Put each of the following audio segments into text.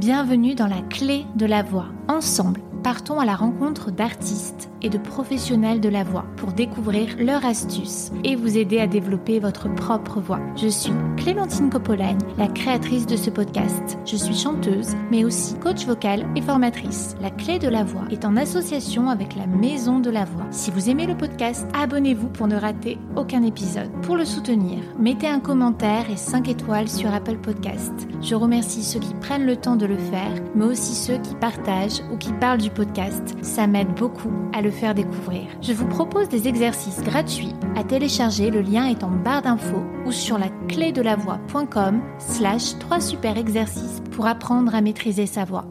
Bienvenue dans la clé de la voix. Ensemble, partons à la rencontre d'artistes et de professionnels de la voix pour découvrir leurs astuces et vous aider à développer votre propre voix. Je suis Clémentine Coppolagne, la créatrice de ce podcast. Je suis chanteuse, mais aussi coach vocal et formatrice. La clé de la voix est en association avec la Maison de la Voix. Si vous aimez le podcast, abonnez-vous pour ne rater aucun épisode. Pour le soutenir, mettez un commentaire et 5 étoiles sur Apple Podcast. Je remercie ceux qui prennent le temps de le faire, mais aussi ceux qui partagent ou qui parlent du podcast. Ça m'aide beaucoup à le faire découvrir. Je vous propose des exercices gratuits à télécharger, le lien est en barre d'infos ou sur la clé de la voix.com slash 3 super exercices pour apprendre à maîtriser sa voix.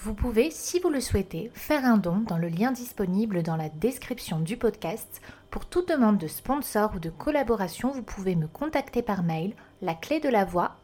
Vous pouvez, si vous le souhaitez, faire un don dans le lien disponible dans la description du podcast. Pour toute demande de sponsor ou de collaboration, vous pouvez me contacter par mail la clé de la voix.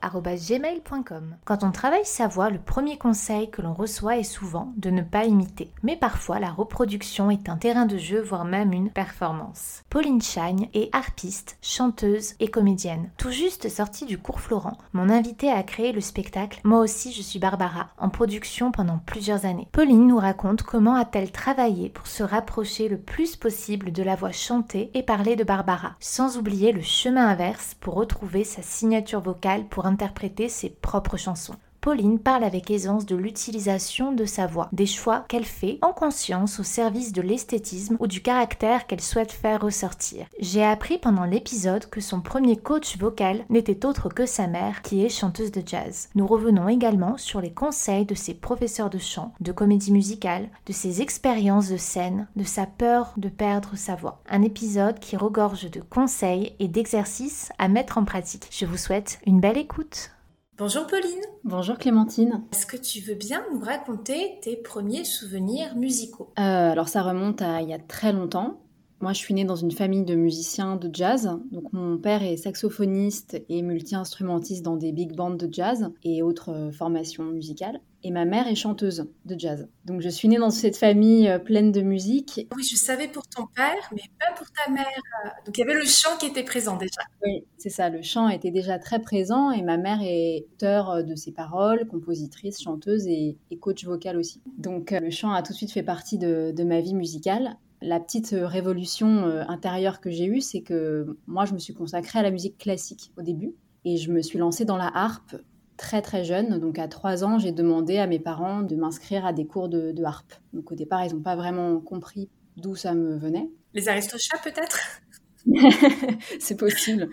Quand on travaille sa voix, le premier conseil que l'on reçoit est souvent de ne pas imiter. Mais parfois, la reproduction est un terrain de jeu, voire même une performance. Pauline Chagne est harpiste, chanteuse et comédienne. Tout juste sortie du cours Florent, mon invité a créé le spectacle Moi aussi je suis Barbara, en production pendant plusieurs années. Pauline nous raconte comment a-t-elle travaillé pour se rapprocher le plus possible de la voix chantée et parlée de Barbara, sans oublier le chemin inverse pour retrouver sa signature signature vocale pour interpréter ses propres chansons. Pauline parle avec aisance de l'utilisation de sa voix, des choix qu'elle fait en conscience au service de l'esthétisme ou du caractère qu'elle souhaite faire ressortir. J'ai appris pendant l'épisode que son premier coach vocal n'était autre que sa mère, qui est chanteuse de jazz. Nous revenons également sur les conseils de ses professeurs de chant, de comédie musicale, de ses expériences de scène, de sa peur de perdre sa voix. Un épisode qui regorge de conseils et d'exercices à mettre en pratique. Je vous souhaite une belle écoute. Bonjour Pauline. Bonjour Clémentine. Est-ce que tu veux bien nous raconter tes premiers souvenirs musicaux? Euh, Alors ça remonte à il y a très longtemps. Moi, je suis née dans une famille de musiciens de jazz. Donc, mon père est saxophoniste et multi-instrumentiste dans des big bands de jazz et autres euh, formations musicales. Et ma mère est chanteuse de jazz. Donc, je suis née dans cette famille euh, pleine de musique. Oui, je savais pour ton père, mais pas pour ta mère. Donc, il y avait le chant qui était présent déjà. Oui, c'est ça. Le chant était déjà très présent et ma mère est auteure euh, de ses paroles, compositrice, chanteuse et, coach vocal aussi. Donc, le chant a tout de suite fait partie de, de ma vie musicale. La petite euh, révolution euh, intérieure que j'ai eue, c'est que moi, je me suis consacrée à la musique classique au début et je me suis lancée dans la harpe très très jeune. Donc à trois ans, j'ai demandé à mes parents de m'inscrire à des cours de, harpe. Donc au départ, ils n'ont pas vraiment compris d'où ça me venait. Les aristochats peut-être? c'est possible.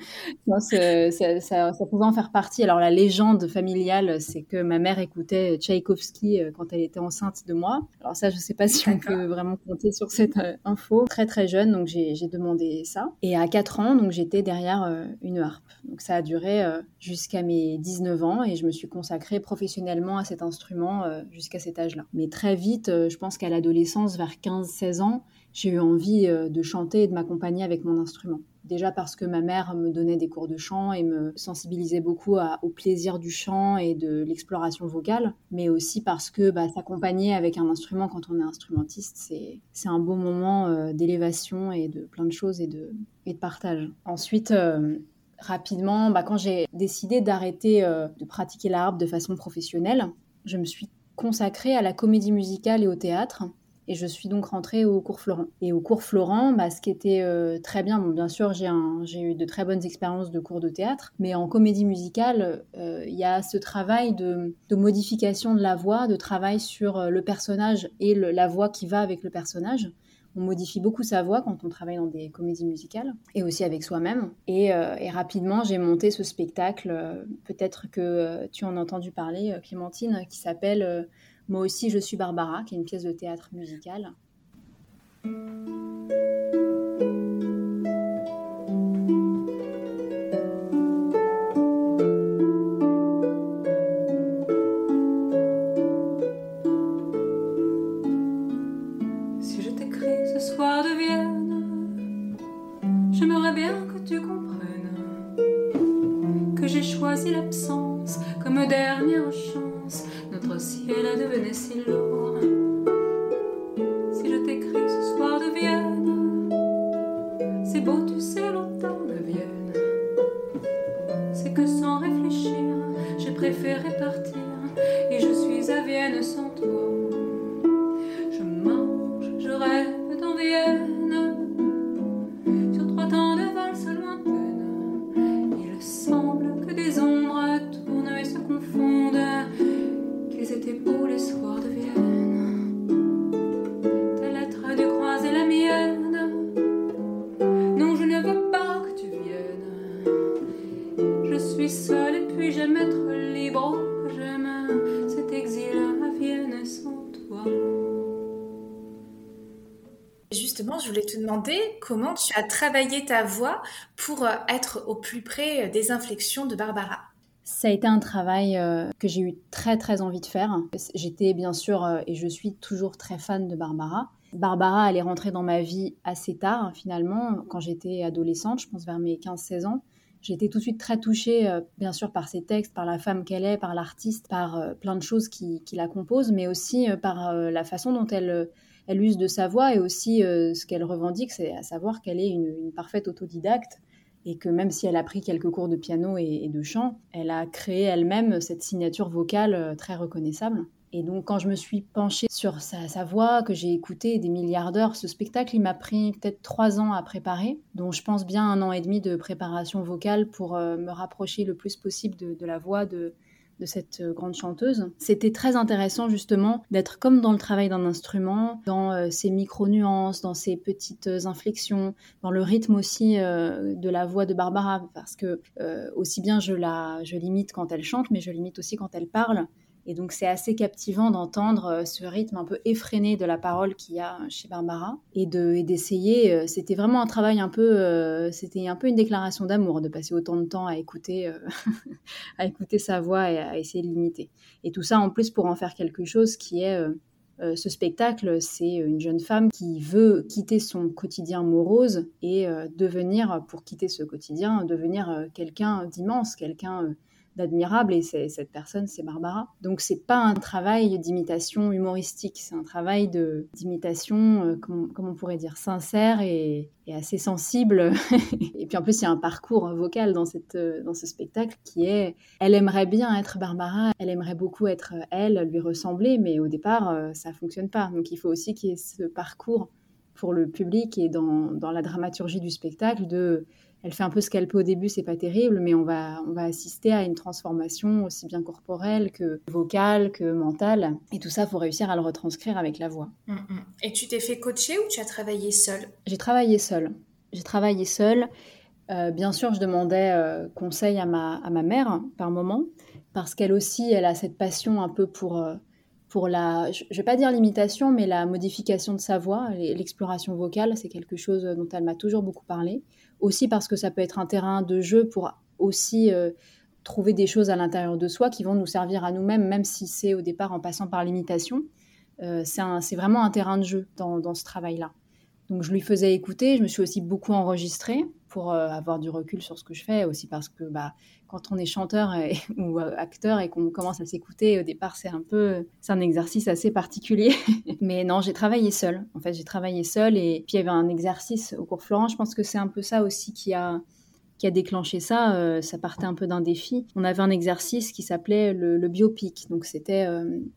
ça, pouvait en faire partie. Alors la légende familiale, c'est que ma mère écoutait Tchaïkovski euh, quand elle était enceinte de moi. Alors ça, je ne sais pas si on peut vraiment compter sur cette euh, info. Très très jeune, donc j'ai demandé ça. Et à 4 ans, donc j'étais derrière euh, une harpe. Donc ça a duré jusqu'à mes 19 ans et je me suis consacrée professionnellement à cet instrument jusqu'à cet âge-là. Mais très vite, je pense qu'à l'adolescence, vers 15-16 ans, j'ai eu envie euh, de chanter et de m'accompagner avec mon instrument. Déjà parce que ma mère me donnait des cours de chant et me sensibilisait beaucoup au plaisir du chant et de l'exploration vocale, mais aussi parce que bah, s'accompagner avec un instrument quand on est instrumentiste, c'est un beau moment euh, d'élévation et de plein de choses et de, et de partage. Ensuite, euh, rapidement, bah, quand j'ai décidé d'arrêter de pratiquer l'harpe de façon professionnelle, je me suis consacrée à la comédie musicale et au théâtre. Et je suis donc rentrée au cours Florent. Et au cours Florent, bah, ce qui était euh, très bien, bon, bien sûr, j'ai eu de très bonnes expériences de cours de théâtre, mais en comédie musicale, euh, il y a ce travail de, modification de la voix, de travail sur euh, le personnage et la voix qui va avec le personnage. On modifie beaucoup sa voix quand on travaille dans des comédies musicales et aussi avec soi-même. Et, et, rapidement, j'ai monté ce spectacle, peut-être que tu en as entendu parler, Clémentine, qui s'appelle moi aussi, je suis Barbara, qui est une pièce de théâtre musical. Ciel a devenu si lourd. Je suis seule et puis j'aime être libre. J'aime cet exil à Vienne sans toi. Justement, je voulais te demander comment tu as travaillé ta voix pour euh, être au plus près des inflexions de Barbara. Ça a été un travail euh, que j'ai eu très très envie de faire. J'étais bien sûr euh, et je suis toujours très fan de Barbara. Barbara, elle est rentrée dans ma vie assez tard finalement, quand j'étais adolescente, je pense vers mes 15-16 ans. J'ai été tout de suite très touchée, euh, bien sûr, par ses textes, par la femme qu'elle est, par l'artiste, par euh, plein de choses qui, qui, la composent, mais aussi euh, par la façon dont elle, elle use de sa voix et aussi ce qu'elle revendique, c'est à savoir qu'elle est une, parfaite autodidacte et que même si elle a pris quelques cours de piano et, de chant, elle a créé elle-même cette signature vocale très reconnaissable. Et donc, quand je me suis penchée sur sa, voix, que j'ai écouté des milliards d'heures, ce spectacle, il m'a pris peut-être trois ans à préparer, dont je pense bien un an et demi de préparation vocale pour euh, me rapprocher le plus possible de, la voix de, cette grande chanteuse. C'était très intéressant justement d'être comme dans le travail d'un instrument, dans euh, ses micro-nuances, dans ses petites inflexions, dans le rythme aussi euh, de la voix de Barbara, parce que euh, aussi bien je la je l'imite quand elle chante, mais je l'imite aussi quand elle parle. Et donc c'est assez captivant d'entendre euh, ce rythme un peu effréné de la parole qu'il y a chez Barbara et de et d'essayer. euh, C'était vraiment un travail un peu, euh, c'était un peu une déclaration d'amour de passer autant de temps à écouter, euh, à écouter sa voix et à essayer de l'imiter. Et tout ça en plus pour en faire quelque chose qui est euh, euh, ce spectacle, c'est une jeune femme qui veut quitter son quotidien morose et euh, devenir, pour quitter ce quotidien, devenir euh, quelqu'un d'immense, quelqu'un euh, d'admirable. Et cette personne, c'est Barbara. Donc c'est pas un travail d'imitation humoristique, c'est un travail d'imitation, euh, comment on pourrait dire, sincère et, assez sensible. et puis en plus, il y a un parcours vocal dans, cette, euh, dans ce spectacle qui est, elle aimerait bien être Barbara, elle aimerait beaucoup être euh, elle, lui ressembler, mais au départ, euh, ça fonctionne pas. Donc il faut aussi qu'il y ait ce parcours pour le public et dans, dans la dramaturgie du spectacle de elle fait un peu ce qu'elle peut au début, c'est pas terrible, mais on va, on va assister à une transformation aussi bien corporelle que vocale, que mentale. Et tout ça, faut réussir à le retranscrire avec la voix. Mm, mm. Et tu t'es fait coacher ou tu as travaillé seule? J'ai travaillé seule. J'ai travaillé seule. Euh, bien sûr, je demandais euh, conseil à ma, à ma mère hein, par moment, parce qu'elle aussi, elle a cette passion un peu pour, euh, pour la, je ne vais pas dire l'imitation, mais la modification de sa voix, l'exploration vocale, c'est quelque chose dont elle m'a toujours beaucoup parlé. Aussi parce que ça peut être un terrain de jeu pour aussi euh, trouver des choses à l'intérieur de soi qui vont nous servir à nous-mêmes, même si c'est au départ en passant par l'imitation. Euh, c'est vraiment un terrain de jeu dans, dans ce travail-là. Donc je lui faisais écouter, je me suis aussi beaucoup enregistrée pour euh, avoir du recul sur ce que je fais, aussi parce que bah, quand on est chanteur ou euh, acteur et qu'on commence à s'écouter, au départ c'est un peu, c'est un exercice assez particulier. Mais non, j'ai travaillé seule. En fait, j'ai travaillé seule et puis il y avait un exercice au cours Florent. Je pense que c'est un peu ça aussi qui a qui a déclenché ça, euh, ça partait un peu d'un défi. On avait un exercice qui s'appelait le, biopic. Donc c'était,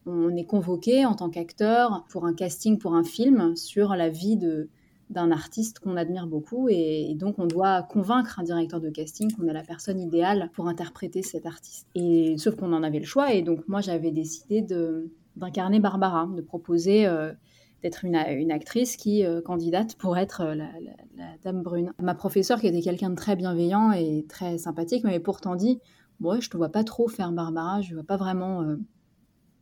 on est convoqué en tant qu'acteur pour un casting pour un film sur la vie de d'un artiste qu'on admire beaucoup et, donc on doit convaincre un directeur de casting qu'on est la personne idéale pour interpréter cet artiste. Et sauf qu'on en avait le choix et donc moi j'avais décidé d'incarner Barbara, de proposer euh, d'être une, actrice qui euh, candidate pour être euh, la, Dame Brune. Ma professeure, qui était quelqu'un de très bienveillant et très sympathique, m'avait pourtant dit Moi, je te vois pas trop faire Barbara, je vois pas vraiment,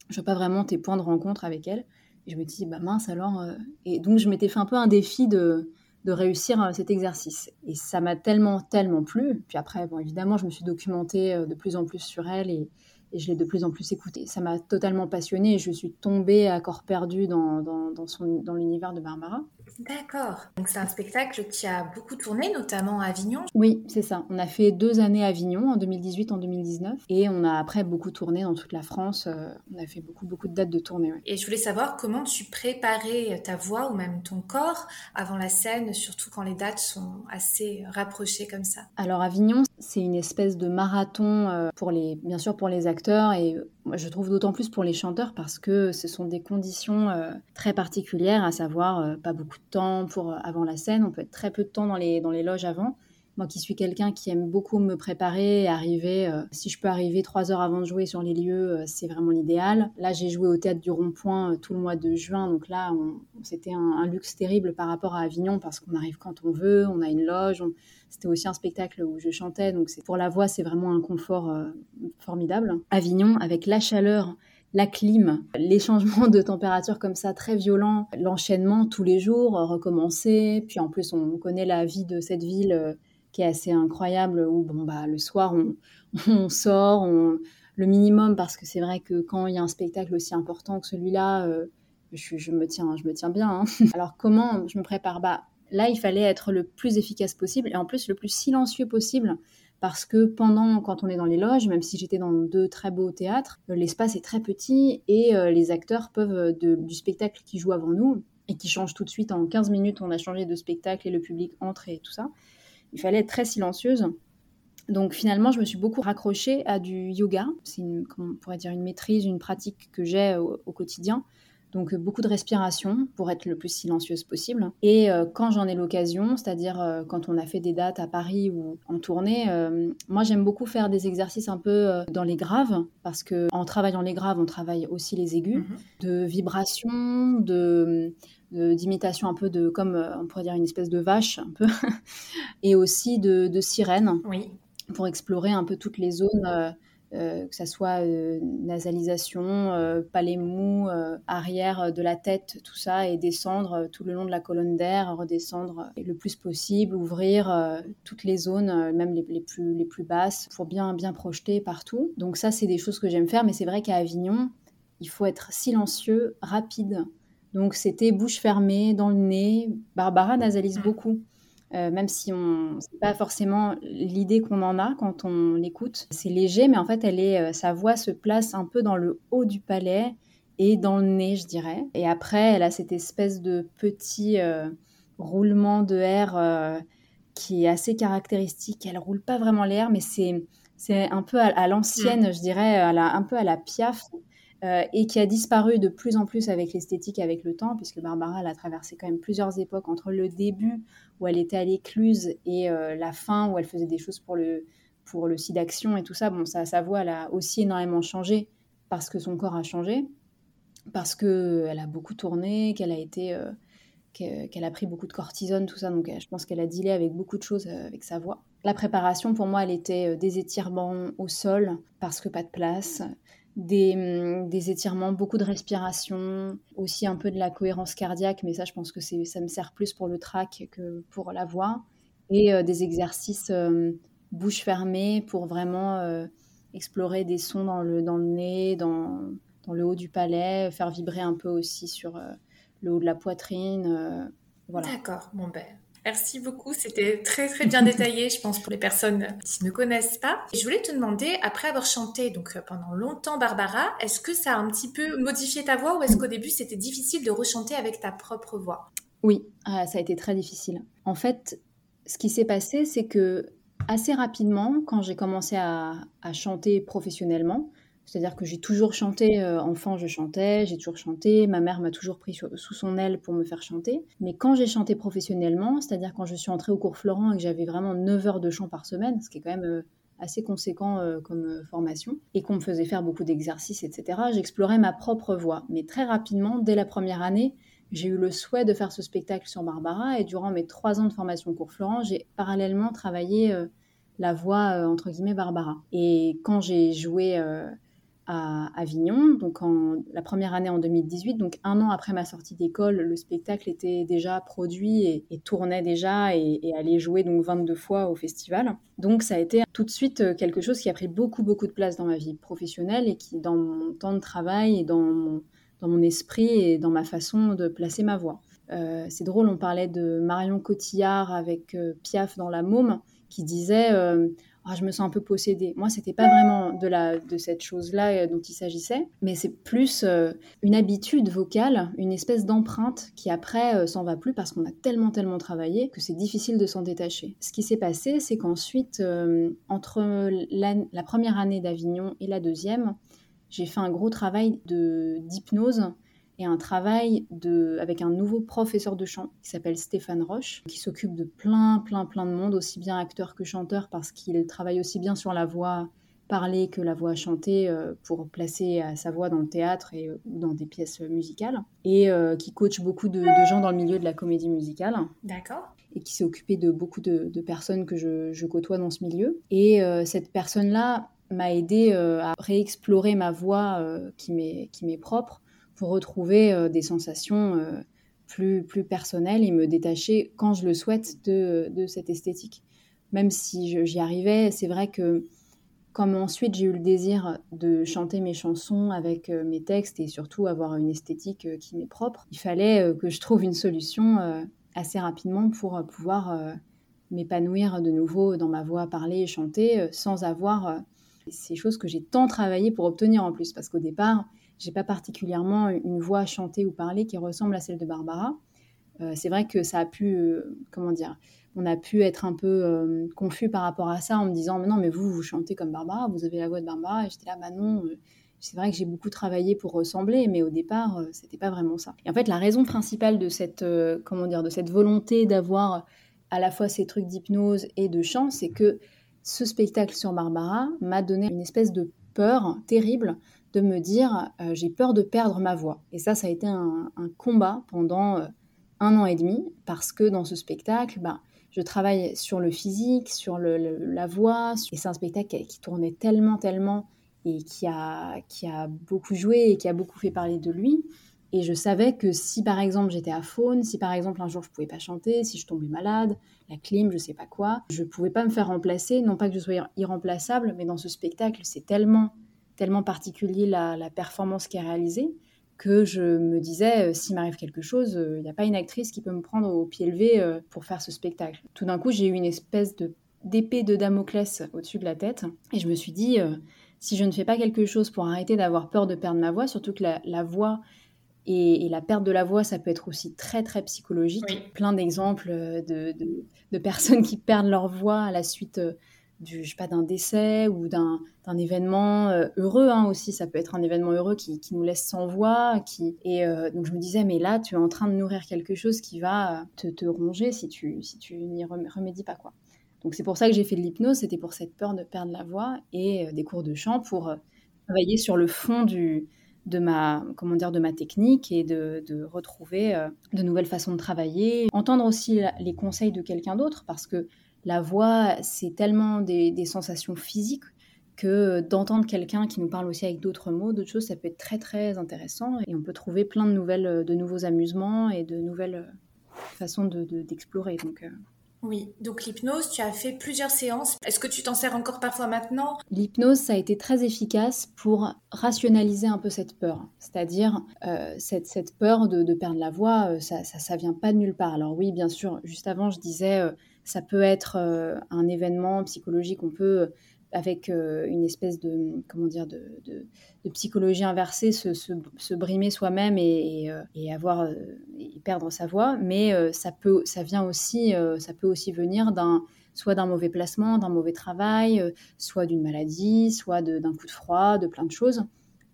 je vois pas vraiment tes points de rencontre avec elle. Et je me dis Bah mince alors. euh, Et donc, je m'étais fait un peu un défi de, de réussir euh, cet exercice. Et ça m'a tellement, tellement plu. Puis après, bon, évidemment, je me suis documentée euh, de plus en plus sur elle et et je l'ai de plus en plus écoutée. Ça m'a totalement passionnée et je suis tombée à corps perdu dans, dans, dans, dans l'univers de Barbara. D'accord. Donc c'est un spectacle qui a beaucoup tourné, notamment à Avignon. Oui, c'est ça. On a fait deux années à Avignon, en 2018, en 2019. Et on a après beaucoup tourné dans toute la France. Euh, on a fait beaucoup, beaucoup de dates de tournée. Ouais. Et je voulais savoir comment tu préparais ta voix ou même ton corps avant la scène, surtout quand les dates sont assez rapprochées comme ça. Alors Avignon, c'est une espèce de marathon euh, pour les, bien sûr pour les acteurs et je trouve d'autant plus pour les chanteurs parce que ce sont des conditions euh, très particulières, à savoir euh, pas beaucoup de temps pour avant la scène, on peut être très peu de temps dans les, dans les loges avant. Moi qui suis quelqu'un qui aime beaucoup me préparer, arriver, si je peux arriver trois heures avant de jouer sur les lieux, c'est vraiment l'idéal. Là, j'ai joué au théâtre du Rond-Point tout le mois de juin, donc là, c'était un, luxe terrible par rapport à Avignon parce qu'on arrive quand on veut, on a une loge, c'était aussi un spectacle où je chantais, donc pour la voix, c'est vraiment un confort euh, formidable. Avignon, avec la chaleur, la clim, les changements de température comme ça très violents, l'enchaînement tous les jours, euh, recommencer. Puis en plus, on connaît la vie de cette ville euh, qui est assez incroyable où bon bah le soir on, sort, on, le minimum parce que c'est vrai que quand il y a un spectacle aussi important que celui-là, je, me tiens, je me tiens bien. Hein. Alors comment je me prépare? Bah Là, il fallait être le plus efficace possible et en plus le plus silencieux possible parce que pendant, quand on est dans les loges, même si j'étais dans deux très beaux théâtres, euh, l'espace est très petit et euh, les acteurs peuvent, euh, du spectacle qui joue avant nous et qui change tout de suite en 15 minutes, on a changé de spectacle et le public entre et tout ça. Il fallait être très silencieuse. Donc finalement, je me suis beaucoup raccrochée à du yoga. C'est, on pourrait dire, une maîtrise, une pratique que j'ai au quotidien donc euh, beaucoup de respiration pour être le plus silencieuse possible. Et euh, quand j'en ai l'occasion, c'est-à-dire euh, quand on a fait des dates à Paris ou en tournée, moi j'aime beaucoup faire des exercices un peu dans les graves parce que en travaillant les graves, on travaille aussi les aigus, mhm. de vibration, de d'imitation un peu de comme on pourrait dire une espèce de vache un peu et aussi de, de sirène oui. pour explorer un peu toutes les zones euh, que ça soit euh, nasalisation, euh, palais mou, arrière de la tête, tout ça, et descendre tout le long de la colonne d'air, redescendre le plus possible, ouvrir toutes les zones, même les, plus, les plus basses, pour bien, bien projeter partout. Donc ça, c'est des choses que j'aime faire, mais c'est vrai qu'à Avignon, il faut être silencieux, rapide. Donc c'était bouche fermée, dans le nez. Barbara nasalise beaucoup. Euh, même si on c'est pas forcément l'idée qu'on en a quand on l'écoute. C'est léger, mais en fait, elle est, euh, sa voix se place un peu dans le haut du palais et dans le nez, je dirais. Et après, elle a cette espèce de petit euh, roulement de air qui est assez caractéristique. Elle roule pas vraiment l'air, mais c'est c'est un peu à, l'ancienne, je dirais, à la, un peu à la piaf. Et qui a disparu de plus en plus avec l'esthétique, avec le temps, puisque Barbara elle a traversé quand même plusieurs époques entre le début où elle était à l'écluse et euh, la fin où elle faisait des choses pour le, pour le site d'action et tout ça, bon, ça, sa voix, elle a aussi énormément changé parce que son corps a changé, parce qu'elle a beaucoup tourné, qu'elle a été... Euh, qu'elle a pris beaucoup de cortisone, tout ça, donc je pense qu'elle a dealé avec beaucoup de choses euh, avec sa voix. La préparation, pour moi, elle était des étirements au sol, parce que pas de place, Hum, des, étirements, beaucoup de respiration, aussi un peu de la cohérence cardiaque, mais ça, je pense que ça me sert plus pour le trac que pour la voix. Et euh, des exercices euh, bouche fermée pour vraiment euh, explorer des sons dans le, dans le nez, dans, dans, le haut du palais, faire vibrer un peu aussi sur le haut de la poitrine. voilà. D'accord, bon ben, Merci beaucoup, c'était très très bien détaillé, je pense, pour les personnes qui ne connaissent pas. Et je voulais te demander, après avoir chanté donc euh, pendant longtemps Barbara, est-ce que ça a un petit peu modifié ta voix ou est-ce qu'au début c'était difficile de rechanter avec ta propre voix? Oui, ah, ça a été très difficile. En fait, ce qui s'est passé, c'est que assez rapidement, quand j'ai commencé à chanter professionnellement, c'est-à-dire que j'ai toujours chanté, euh, enfant je chantais, j'ai toujours chanté, ma mère m'a toujours pris sous son aile pour me faire chanter. Mais quand j'ai chanté professionnellement, c'est-à-dire quand je suis entrée au cours Florent et que j'avais vraiment 9 heures de chant par semaine, ce qui est quand même euh, assez conséquent euh, comme formation, et qu'on me faisait faire beaucoup d'exercices, etc., j'explorais ma propre voix. Mais très rapidement, dès la première année, j'ai eu le souhait de faire ce spectacle sur Barbara, et durant mes trois ans de formation au cours Florent, j'ai parallèlement travaillé la voix, entre guillemets, Barbara. Et quand j'ai joué à Avignon, donc en, la première année en 2018, donc un an après ma sortie d'école, le spectacle était déjà produit et, tournait déjà et, allait jouer donc 22 fois au festival. Donc ça a été tout de suite euh, quelque chose qui a pris beaucoup beaucoup de place dans ma vie professionnelle et qui dans mon temps de travail et dans mon, dans mon esprit et dans ma façon de placer ma voix. Euh, c'est drôle, on parlait de Marion Cotillard avec euh, Piaf dans La Môme qui disait ah, je me sens un peu possédée. Moi, c'était pas vraiment de, la, de cette chose-là euh, dont il s'agissait, mais c'est plus euh, une habitude vocale, une espèce d'empreinte qui après euh, s'en va plus parce qu'on a tellement, tellement travaillé que c'est difficile de s'en détacher. Ce qui s'est passé, c'est qu'ensuite, entre la, première année d'Avignon et la deuxième, j'ai fait un gros travail d'hypnose et un travail de, avec un nouveau professeur de chant qui s'appelle Stéphane Roche, qui s'occupe de plein, plein, plein de monde, aussi bien acteur que chanteur, parce qu'il travaille aussi bien sur la voix parlée que la voix chantée euh, pour placer sa voix dans le théâtre et, ou dans des pièces musicales, et euh, qui coach beaucoup de, gens dans le milieu de la comédie musicale. D'accord. Et qui s'est occupé de beaucoup de, personnes que je, côtoie dans ce milieu. Et euh, cette personne-là m'a aidé à réexplorer ma voix qui m'est propre pour retrouver euh, des sensations euh, plus, plus personnelles et me détacher quand je le souhaite de, de cette esthétique. Même si j'y arrivais, c'est vrai que comme ensuite j'ai eu le désir de chanter mes chansons avec euh, mes textes et surtout avoir une esthétique qui m'est propre, il fallait que je trouve une solution assez rapidement pour pouvoir m'épanouir de nouveau dans ma voix parler et chanter sans avoir ces choses que j'ai tant travaillé pour obtenir en plus. Parce qu'au départ, j'ai pas particulièrement une voix chantée ou parlée qui ressemble à celle de Barbara. Euh, c'est vrai que ça a pu, euh, comment dire, on a pu être un peu euh, confus par rapport à ça en me disant mais non mais vous vous chantez comme Barbara, vous avez la voix de Barbara et j'étais là bah non. c'est vrai que j'ai beaucoup travaillé pour ressembler, mais au départ, c'était pas vraiment ça. Et en fait, la raison principale de cette, comment dire, de cette volonté d'avoir à la fois ces trucs d'hypnose et de chant, c'est que ce spectacle sur Barbara m'a donné une espèce de peur terrible de me dire euh, j'ai peur de perdre ma voix. Et ça, ça a été un, combat pendant euh, un an et demi parce que dans ce spectacle, bah, je travaille sur le physique, sur la voix. Et c'est un spectacle qui, tournait tellement, tellement et qui a, qui a beaucoup joué et qui a beaucoup fait parler de lui. Et je savais que si par exemple j'étais à faune, si par exemple un jour je pouvais pas chanter, si je tombais malade, la clim, je sais pas quoi, je pouvais pas me faire remplacer. Non pas que je sois irremplaçable, mais dans ce spectacle, c'est tellement tellement particulier la, performance qui est réalisée que je me disais, euh, s'il m'arrive quelque chose, il euh, n'y a pas une actrice qui peut me prendre au pied levé euh, pour faire ce spectacle. Tout d'un coup, j'ai eu une espèce de d'épée de Damoclès au-dessus de la tête et je me suis dit, si je ne fais pas quelque chose pour arrêter d'avoir peur de perdre ma voix, surtout que la, voix et, la perte de la voix, ça peut être aussi très très psychologique. Plein d'exemples de, de, personnes qui perdent leur voix à la suite du, je sais pas, d'un décès ou d'un, événement euh, heureux hein, aussi. Ça peut être un événement heureux qui, qui nous laisse sans voix. Qui... Et euh, donc je me disais, mais là, tu es en train de nourrir quelque chose qui va te, te ronger si tu, si tu n'y remédies pas. quoi. Donc c'est pour ça que j'ai fait de l'hypnose, c'était pour cette peur de perdre la voix et euh, des cours de chant pour travailler sur le fond du, de ma comment dire de ma technique et de, de retrouver de nouvelles façons de travailler entendre aussi les conseils de quelqu'un d'autre parce que la voix, c'est tellement des, sensations physiques que d'entendre quelqu'un qui nous parle aussi avec d'autres mots, d'autres choses, ça peut être très très intéressant et on peut trouver plein de nouvelles, de nouveaux amusements et de nouvelles façons d'explorer. donc, euh. Oui, donc l'hypnose, tu as fait plusieurs séances. Est-ce que tu t'en sers encore parfois maintenant? L'hypnose, ça a été très efficace pour rationaliser un peu cette peur. C'est-à-dire, euh, cette, peur de, perdre la voix, euh, ça, ça, vient pas de nulle part. Alors oui, bien sûr, juste avant, je disais, ça peut être euh, un événement psychologique, on peut avec euh, une espèce de comment dire de, psychologie inversée se, brimer soi-même et, euh, avoir et perdre sa voix. Mais ça peut ça vient aussi ça peut aussi venir d'un soit d'un mauvais placement d'un mauvais travail soit d'une maladie soit d'un coup de froid de plein de choses.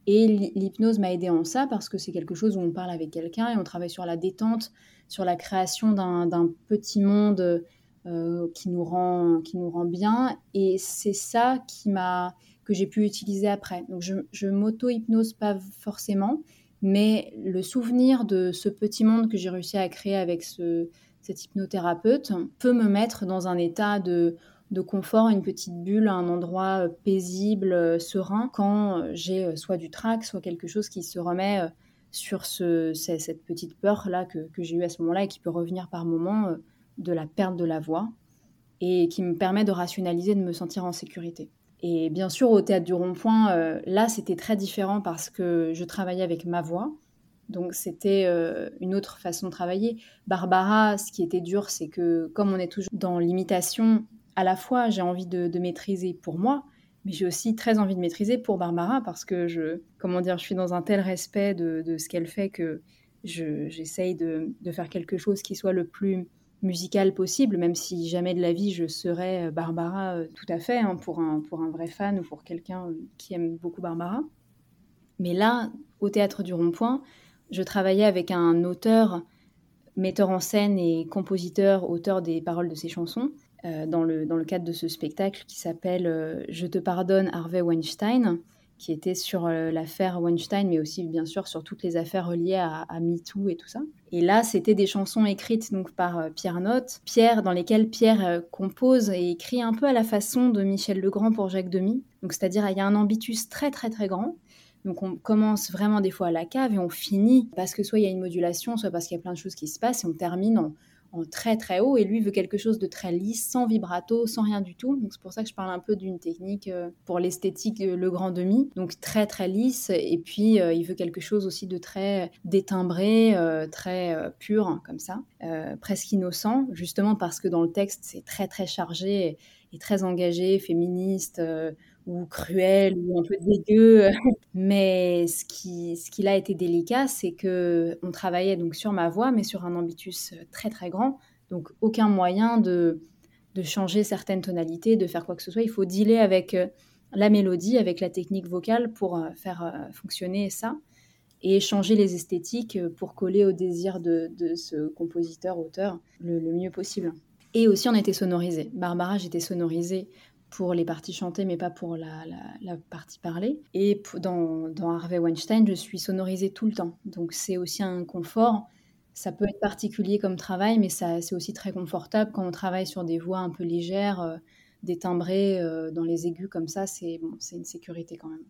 Et l'hypnose m'a aidé en ça parce que c'est quelque chose où on parle avec quelqu'un et on travaille sur la détente sur la création d'un petit monde euh, qui, nous rend, qui nous rend bien. Et c'est ça qui m'a, que j'ai pu utiliser après. Donc je, je m'auto-hypnose pas forcément, mais le souvenir de ce petit monde que j'ai réussi à créer avec ce, cet hypnothérapeute peut me mettre dans un état de, de confort, une petite bulle, un endroit paisible, serein, quand j'ai soit du trac, soit quelque chose qui se remet sur ce, cette petite peur-là que, que j'ai eue à ce moment-là et qui peut revenir par moments de la perte de la voix et qui me permet de rationaliser, de me sentir en sécurité. Et bien sûr, au théâtre du rond-point, euh, là, c'était très différent parce que je travaillais avec ma voix. Donc, c'était euh, une autre façon de travailler. Barbara, ce qui était dur, c'est que comme on est toujours dans l'imitation, à la fois j'ai envie de, maîtriser pour moi, mais j'ai aussi très envie de maîtriser pour Barbara parce que je, comment dire, je suis dans un tel respect de, ce qu'elle fait que j'essaye de, faire quelque chose qui soit le plus musical possible, même si jamais de la vie je serais Barbara euh, tout à fait, hein, pour, un, pour un vrai fan ou pour quelqu'un qui aime beaucoup Barbara. Mais là, au théâtre du Rond-Point, je travaillais avec un auteur, metteur en scène et compositeur, auteur des paroles de ses chansons, euh, dans, le, dans le cadre de ce spectacle qui s'appelle euh, Je te pardonne Harvey Weinstein, qui était sur euh, l'affaire Weinstein, mais aussi bien sûr sur toutes les affaires reliées à, MeToo et tout ça. Et là, c'était des chansons écrites donc par Pierre Note, Pierre dans lesquelles Pierre compose et écrit un peu à la façon de Michel Legrand pour Jacques Demy. Donc c'est-à-dire il y a un ambitus très très très grand. Donc on commence vraiment des fois à la cave et on finit parce que soit il y a une modulation, soit parce qu'il y a plein de choses qui se passent et on termine en, très très haut et lui veut quelque chose de très lisse, sans vibrato, sans rien du tout. Donc c'est pour ça que je parle un peu d'une technique euh, pour l'esthétique euh, le grand demi, donc très très lisse et puis euh, il veut quelque chose aussi de très détimbré, très pur comme ça, presque innocent, justement parce que dans le texte c'est très très chargé et, très engagé, féministe ou cruel ou un peu dégueu. Mais ce qui, ce qui été délicat, c'est que on travaillait donc sur ma voix, mais sur un ambitus très très grand. Donc aucun moyen de, de changer certaines tonalités, de faire quoi que ce soit. Il faut dealer avec euh, la mélodie, avec la technique vocale pour euh, faire euh, fonctionner ça et changer les esthétiques pour coller au désir de, ce compositeur-auteur le, mieux possible. Et aussi, on était sonorisé. Barbara, j'étais sonorisée pour les parties chantées, mais pas pour la, partie parlée. Et dans, dans, Harvey Weinstein, je suis sonorisée tout le temps. Donc c'est aussi un confort. Ça peut être particulier comme travail, mais c'est aussi très confortable quand on travaille sur des voix un peu légères, euh, des timbrés euh, dans les aigus comme ça. C'est bon, une sécurité quand même.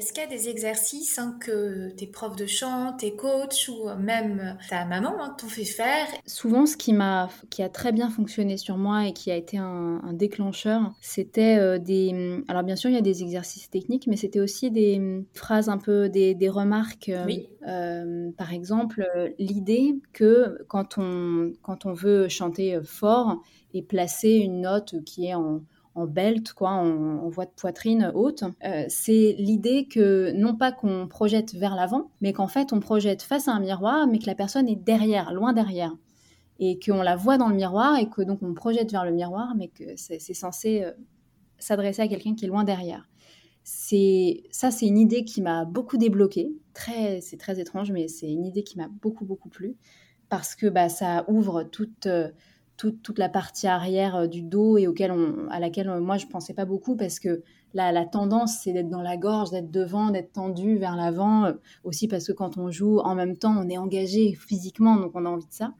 Est-ce qu'il y a des exercices hein, que tes profs de chant, tes coachs ou même ta maman hein, t'ont fait faire? Souvent, ce qui, m'a, qui a très bien fonctionné sur moi et qui a été un, déclencheur, c'était euh, des... Alors bien sûr, il y a des exercices techniques, mais c'était aussi des hum, phrases un peu, des, des remarques. Euh, oui. Euh, par exemple, l'idée que quand on, quand on veut chanter fort et placer une note qui est en en belt, quoi, en, voie de poitrine haute. Euh, c'est l'idée que non pas qu'on projette vers l'avant, mais qu'en fait on projette face à un miroir, mais que la personne est derrière, loin derrière. Et qu'on la voit dans le miroir et que donc on projette vers le miroir, mais que c'est censé euh, s'adresser à quelqu'un qui est loin derrière. C'est ça, c'est une idée qui m'a beaucoup débloqué. Très, c'est très étrange, mais c'est une idée qui m'a beaucoup beaucoup plu parce que bah, ça ouvre toute euh, toute, la partie arrière euh, du dos et auquel on, à laquelle euh, moi je pensais pas beaucoup parce que la, la tendance c'est d'être dans la gorge, d'être devant, d'être tendu vers l'avant. Euh, aussi parce que quand on joue en même temps, on est engagé physiquement, donc on a envie de ça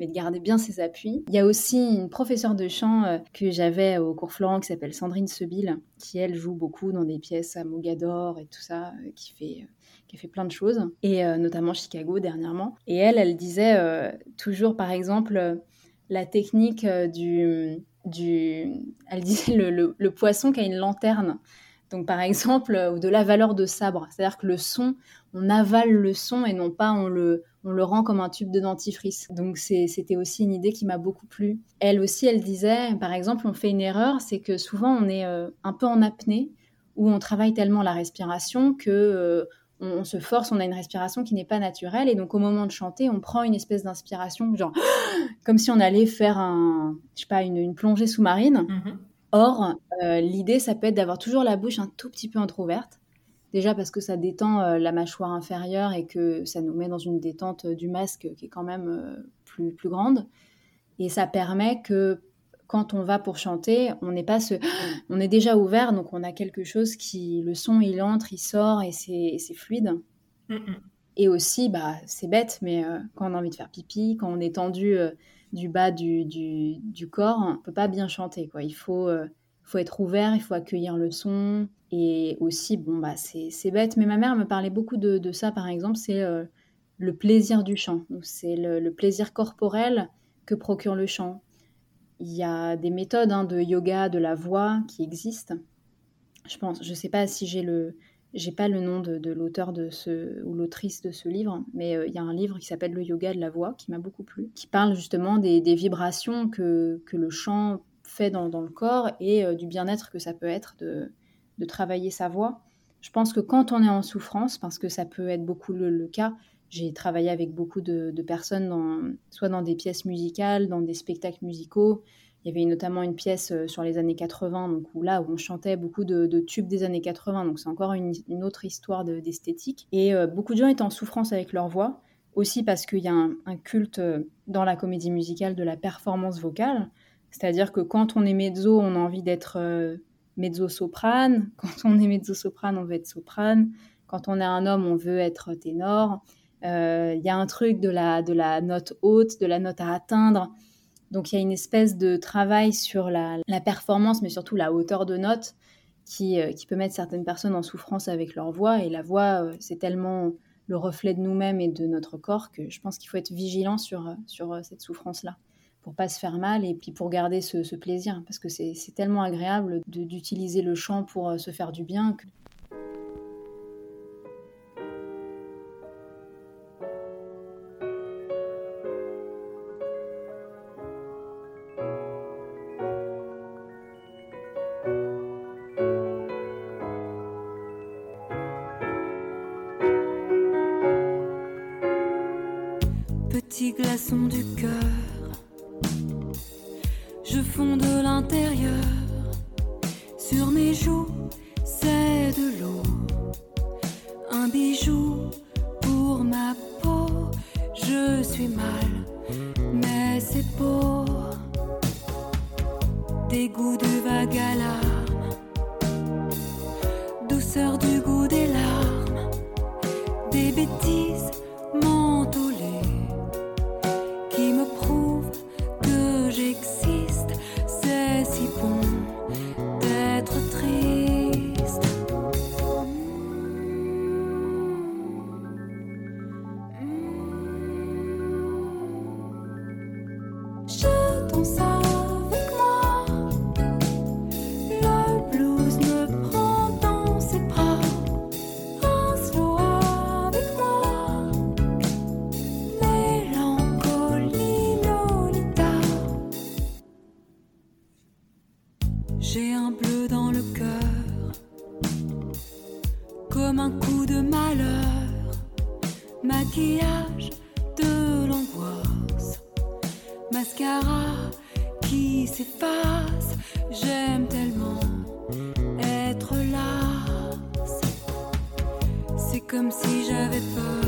mais de garder bien ses appuis. Il y a aussi une professeure de chant que j'avais au cours Florent qui s'appelle Sandrine Sebille, qui elle joue beaucoup dans des pièces à Mogador et tout ça, qui fait qui fait plein de choses, et notamment Chicago dernièrement. Et elle, elle disait toujours, par exemple, la technique euh, du, du elle disait le, poisson qui a une lanterne. Donc par exemple, euh, ou de la valeur de sabre, c'est-à-dire que le son, on avale le son et non pas on le, on le rend comme un tube de dentifrice. Donc c'était aussi une idée qui m'a beaucoup plu. Elle aussi, elle disait, par exemple, on fait une erreur, c'est que souvent on est euh, un peu en apnée, où on travaille tellement la respiration que on, se force, on a une respiration qui n'est pas naturelle. Et donc, au moment de chanter, on prend une espèce d'inspiration, genre, comme si on allait faire un, je sais pas, une, plongée sous-marine. Mm-hmm. Or, euh, l'idée, ça peut être d'avoir toujours la bouche un tout petit peu entrouverte. Déjà parce que ça détend euh, la mâchoire inférieure et que ça nous met dans une détente euh, du masque qui est quand même plus, plus grande. Et ça permet que quand on va pour chanter, on n'est pas ce, on est déjà ouvert, donc on a quelque chose qui, le son, il entre, il sort et c'est fluide. Et aussi, bah, c'est bête, mais euh, quand on a envie de faire pipi, quand on est tendu euh, du bas du, du, corps, on peut pas bien chanter, quoi. Il faut, euh, faut être ouvert, il faut accueillir le son. Et aussi, bon, bah, c'est bête, mais ma mère me parlait beaucoup de, de ça, par exemple, c'est le plaisir du chant. C'est le, le plaisir corporel que procure le chant. Il y a des méthodes hein, de yoga de la voix qui existent. Je pense, je sais pas si j'ai le, j'ai pas le nom de, l'auteur de ce ou l'autrice de ce livre, mais euh, il y a un livre qui s'appelle Le yoga de la voix qui m'a beaucoup plu, qui parle justement des, vibrations que, que le chant fait dans, le corps et du bien-être que ça peut être de, de, travailler sa voix. Je pense que quand on est en souffrance, parce que ça peut être beaucoup le, cas, j'ai travaillé avec beaucoup de, personnes, soit dans des pièces musicales, dans des spectacles musicaux. Il y avait notamment une pièce sur les années 80, donc où là où on chantait beaucoup de, tubes des années 80, donc c'est encore une, autre histoire d'esthétique. et beaucoup de gens étaient en souffrance avec leur voix aussi parce qu'il y a un, culte euh, dans la comédie musicale de la performance vocale. C'est-à-dire que quand on est mezzo, on a envie d'être euh, mezzo-soprane. Quand on est mezzo-soprane, on veut être soprane. Quand on est un homme, on veut être ténor. Euh, il y a un truc de la, note haute, de la note à atteindre. Donc il y a une espèce de travail sur la, performance, mais surtout la hauteur de note, qui, qui, peut mettre certaines personnes en souffrance avec leur voix. Et la voix, c'est tellement le reflet de nous-mêmes et de notre corps que je pense qu'il faut être vigilant sur, euh, cette souffrance-là pour pas se faire mal et puis pour garder ce, plaisir parce que c'est tellement agréable d'utiliser le chant pour euh, se faire du bien du cœur. comme un coup de malheur, maquillage de l'angoisse, mascara qui s'efface, j'aime tellement être lasse. C'est comme si j'avais peur.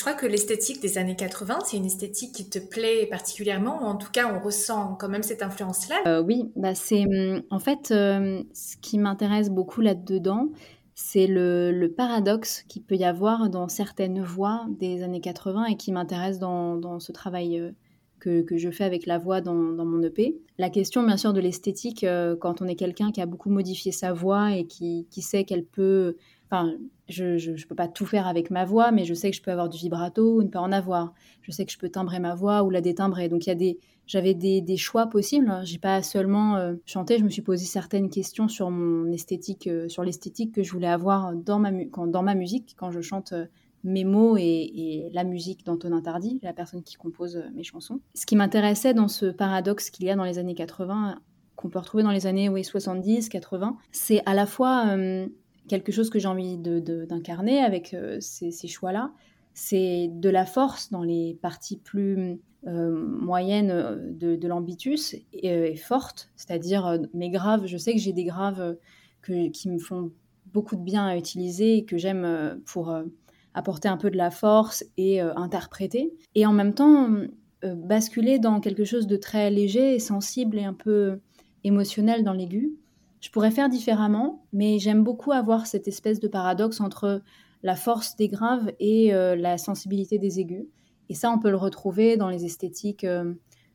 Crois que l'esthétique des années 80, c'est une esthétique qui te plaît particulièrement, ou en tout cas, on ressent quand même cette influence-là. Euh, oui, bah c'est hum, en fait euh, ce qui m'intéresse beaucoup là-dedans, c'est le, paradoxe qu'il peut y avoir dans certaines voix des années 80 et qui m'intéresse dans, ce travail euh, que, je fais avec la voix dans, mon EP. La question, bien sûr, de l'esthétique, quand on est quelqu'un qui a beaucoup modifié sa voix et qui, qui sait qu'elle peut enfin, je, je, peux pas tout faire avec ma voix, mais je sais que je peux avoir du vibrato ou ne pas en avoir. Je sais que je peux timbrer ma voix ou la détimbrer. Donc il y a des, j'avais des, choix possibles. J'ai pas seulement euh, chanté, je me suis posé certaines questions sur mon esthétique, euh, sur l'esthétique que je voulais avoir dans ma, quand, dans ma musique quand je chante. Euh, mes mots et, la musique d'Antonin Tardy, la personne qui compose mes chansons. Ce qui m'intéressait dans ce paradoxe qu'il y a dans les années 80, qu'on peut retrouver dans les années oui, 70, 80, c'est à la fois quelque chose que j'ai envie d'incarner avec euh, ces, choix-là. C'est de la force dans les parties plus euh, moyennes euh, de, l'ambitus et, forte, c'est-à-dire mes graves. Je sais que j'ai des graves qui me font beaucoup de bien à utiliser et que j'aime pour apporter un peu de la force et interpréter. Et en même temps, basculer dans quelque chose de très léger et sensible et un peu émotionnel dans l'aigu je pourrais faire différemment, mais j'aime beaucoup avoir cette espèce de paradoxe entre la force des graves et euh, la sensibilité des aigus. Et ça, on peut le retrouver dans les esthétiques euh,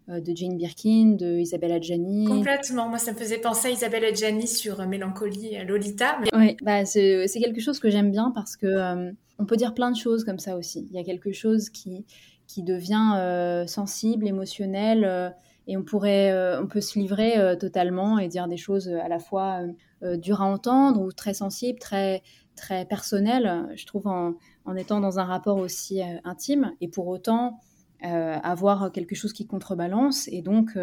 euh, de Jane Birkin, de Isabelle Adjani. Complètement. Moi, ça me faisait penser à Isabelle Adjani sur Mélancolie Lolita. Oui, bah, c'est quelque chose que j'aime bien parce que on peut dire plein de choses comme ça aussi. Il y a quelque chose qui, qui devient sensible, émotionnel et on pourrait, euh, on peut se livrer euh, totalement et dire des choses à la fois euh, dures à entendre ou très sensibles, très très personnelles. Je trouve en, en étant dans un rapport aussi intime et pour autant avoir quelque chose qui contrebalance et donc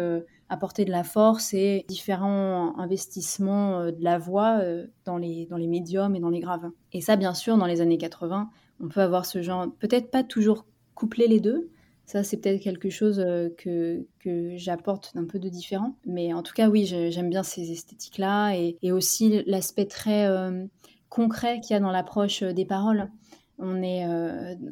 apporter de la force et différents investissements de la voix dans, les, dans les médiums et dans les graves. Et ça, bien sûr, dans les années 80, on peut avoir ce genre, peut-être pas toujours coupler les deux, ça, c'est peut-être quelque chose euh, que, que j'apporte d'un peu de différent. Mais en tout cas, oui, j'aime bien ces esthétiques-là et, aussi l'aspect très euh, concret qu'il y a dans l'approche euh, des paroles. On est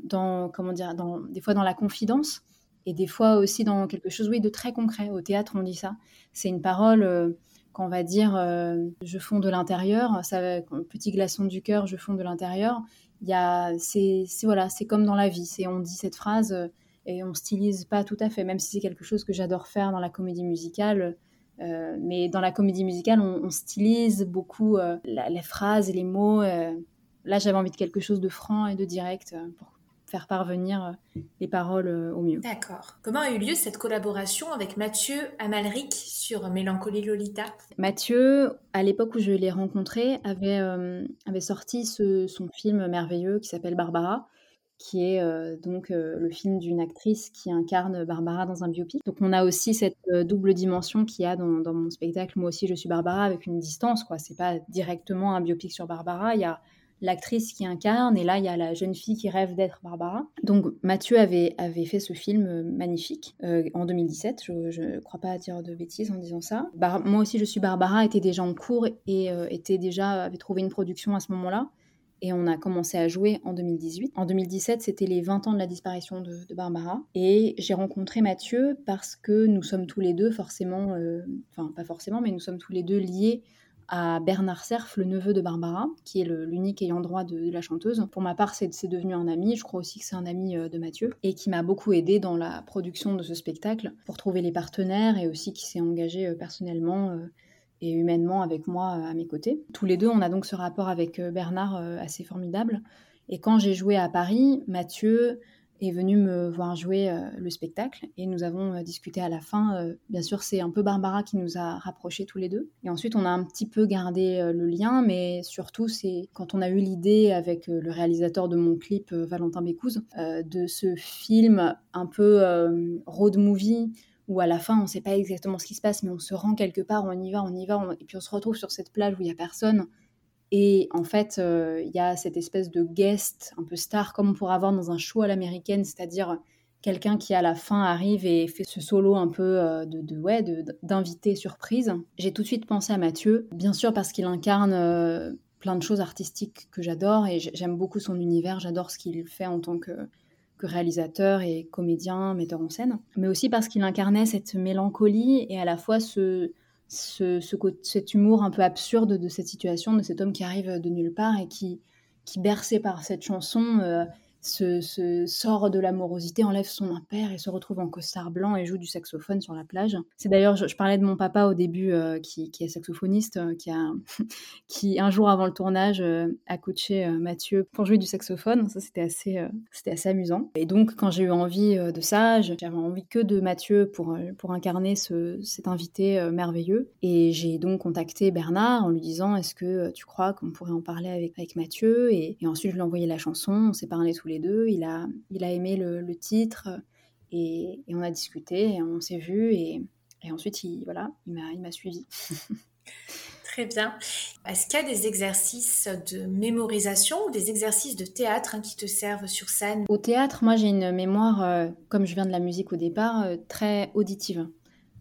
dans, comment dire, des fois dans la confidence et des fois aussi dans quelque chose, oui, de très concret. Au théâtre, on dit ça. C'est une parole quand on va dire je fonds de l'intérieur, ça, petit glaçon du cœur, je fonds de l'intérieur. Il y c'est, voilà, c'est comme dans la vie. C'est on dit cette phrase et on stylise pas tout à fait, même si c'est quelque chose que j'adore faire dans la comédie musicale. Euh, mais dans la comédie musicale, on, stylise beaucoup euh, les phrases et les mots. Euh. là, j'avais envie de quelque chose de franc et de direct pour faire parvenir les paroles au mieux. D'accord. Comment a eu lieu cette collaboration avec Mathieu Amalric sur Mélancolie Lolita? Mathieu, à l'époque où je l'ai rencontré, avait, avait sorti son film merveilleux qui s'appelle Barbara qui est euh, donc euh, le film d'une actrice qui incarne Barbara dans un biopic. Donc on a aussi cette euh, double dimension qu'il y a dans, mon spectacle. Moi aussi, je suis Barbara avec une distance, quoi. C'est pas directement un biopic sur Barbara. Il y a l'actrice qui incarne et là il y a la jeune fille qui rêve d'être Barbara. Donc Mathieu avait, fait ce film magnifique en 2017, je ne crois pas dire de bêtises en disant ça. moi aussi je suis Barbara était déjà en cours et était déjà avait trouvé une production à ce moment-là et on a commencé à jouer en 2018. En 2017, c'était les 20 ans de la disparition de, Barbara. Et j'ai rencontré Mathieu parce que nous sommes tous les deux forcément, euh, enfin pas forcément, mais nous sommes tous les deux liés à Bernard Cerf, le neveu de Barbara, qui est l'unique ayant droit de, la chanteuse. Pour ma part, c'est devenu un ami, je crois aussi que c'est un ami euh, de Mathieu, et qui m'a beaucoup aidé dans la production de ce spectacle, pour trouver les partenaires, et aussi qui s'est engagé euh, personnellement et humainement avec moi euh, à mes côtés. Tous les deux, on a donc ce rapport avec euh, Bernard euh, assez formidable. Et quand j'ai joué à Paris, Mathieu est venu me voir jouer le spectacle et nous avons discuté à la fin. bien sûr, c'est un peu Barbara qui nous a rapprochés tous les deux. Et ensuite, on a un petit peu gardé le lien, mais surtout, c'est quand on a eu l'idée avec le réalisateur de mon clip, Valentin Bécouze, de ce film un peu road movie où à la fin on ne sait pas exactement ce qui se passe, mais on se rend quelque part, on y va, on y va, et puis on se retrouve sur cette plage où il n'y a personne. Et en fait, euh, il y a cette espèce de guest un peu star, comme on pourrait avoir dans un show à l'américaine, c'est-à-dire quelqu'un qui à la fin arrive et fait ce solo un peu euh, de, ouais d'invité surprise. J'ai tout de suite pensé à Mathieu, bien sûr parce qu'il incarne euh, plein de choses artistiques que j'adore et j'aime beaucoup son univers, j'adore ce qu'il fait en tant que que réalisateur et comédien, metteur en scène, mais aussi parce qu'il incarnait cette mélancolie et à la fois ce, ce, cet humour un peu absurde de cette situation, de cet homme qui arrive de nulle part et qui, qui bercé par cette chanson, euh, se, sort de l'amorosité, enlève son impère et se retrouve en costard blanc et joue du saxophone sur la plage. C'est d'ailleurs, je, parlais de mon papa au début, euh, qui, est saxophoniste, euh, qui, a, qui un jour avant le tournage euh, a coaché Mathieu pour jouer du saxophone. Ça, c'était assez, c'était assez amusant. Et donc, quand j'ai eu envie de ça, j'avais envie que de Mathieu pour, pour incarner ce, cet invité merveilleux. Et j'ai donc contacté Bernard en lui disant, est-ce que tu crois qu'on pourrait en parler avec, avec Mathieu? Et, et ensuite, je lui ai envoyé la chanson, on s'est parlé tous les deux. Il a, il a aimé le, titre et, on a discuté, et on s'est vu et, ensuite, il, voilà, il m'a suivi. Très bien. Est-ce qu'il y a des exercices de mémorisation ou des exercices de théâtre hein, qui te servent sur scène? Au théâtre, moi j'ai une mémoire, euh, comme je viens de la musique au départ, euh, très auditive.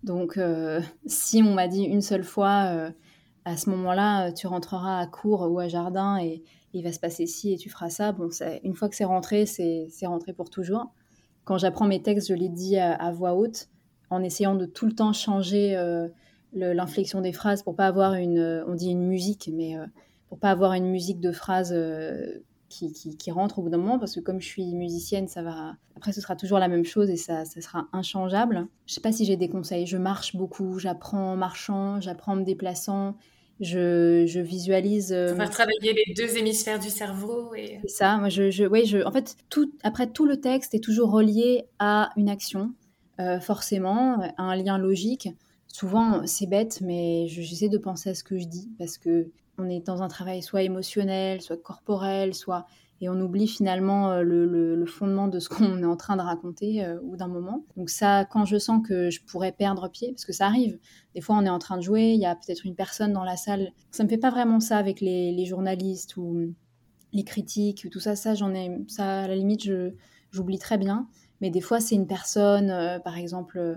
Donc euh, si on m'a dit une seule fois, à ce moment-là, tu rentreras à cours ou à jardin et, il va se passer ci et tu feras ça. Bon, une fois que c'est rentré, c'est rentré pour toujours. Quand j'apprends mes textes, je les dis à, voix haute, en essayant de tout le temps changer euh, l'inflexion des phrases pour pas avoir une, euh, on dit une musique, mais euh, pour pas avoir une musique de phrases qui, rentre au bout d'un moment, parce que comme je suis musicienne, ça va. Après, ce sera toujours la même chose et ça, sera inchangeable. Je sais pas si j'ai des conseils. Je marche beaucoup, j'apprends en marchant, j'apprends en me déplaçant je, visualise. Euh, faire travailler les deux hémisphères du cerveau. Et... C'est ça. Moi, je, je, ouais, je, en fait, tout, après, tout le texte est toujours relié à une action, euh, forcément, à un lien logique. Souvent, c'est bête, mais j'essaie de penser à ce que je dis parce que on est dans un travail soit émotionnel, soit corporel, soit et on oublie finalement euh, le, fondement de ce qu'on est en train de raconter euh, ou d'un moment. Donc ça, quand je sens que je pourrais perdre pied, parce que ça arrive, des fois on est en train de jouer, il y a peut-être une personne dans la salle, ça me fait pas vraiment ça avec les, journalistes ou les critiques, tout ça, ça j'en ai, ça à la limite j'oublie très bien, mais des fois c'est une personne, euh, par exemple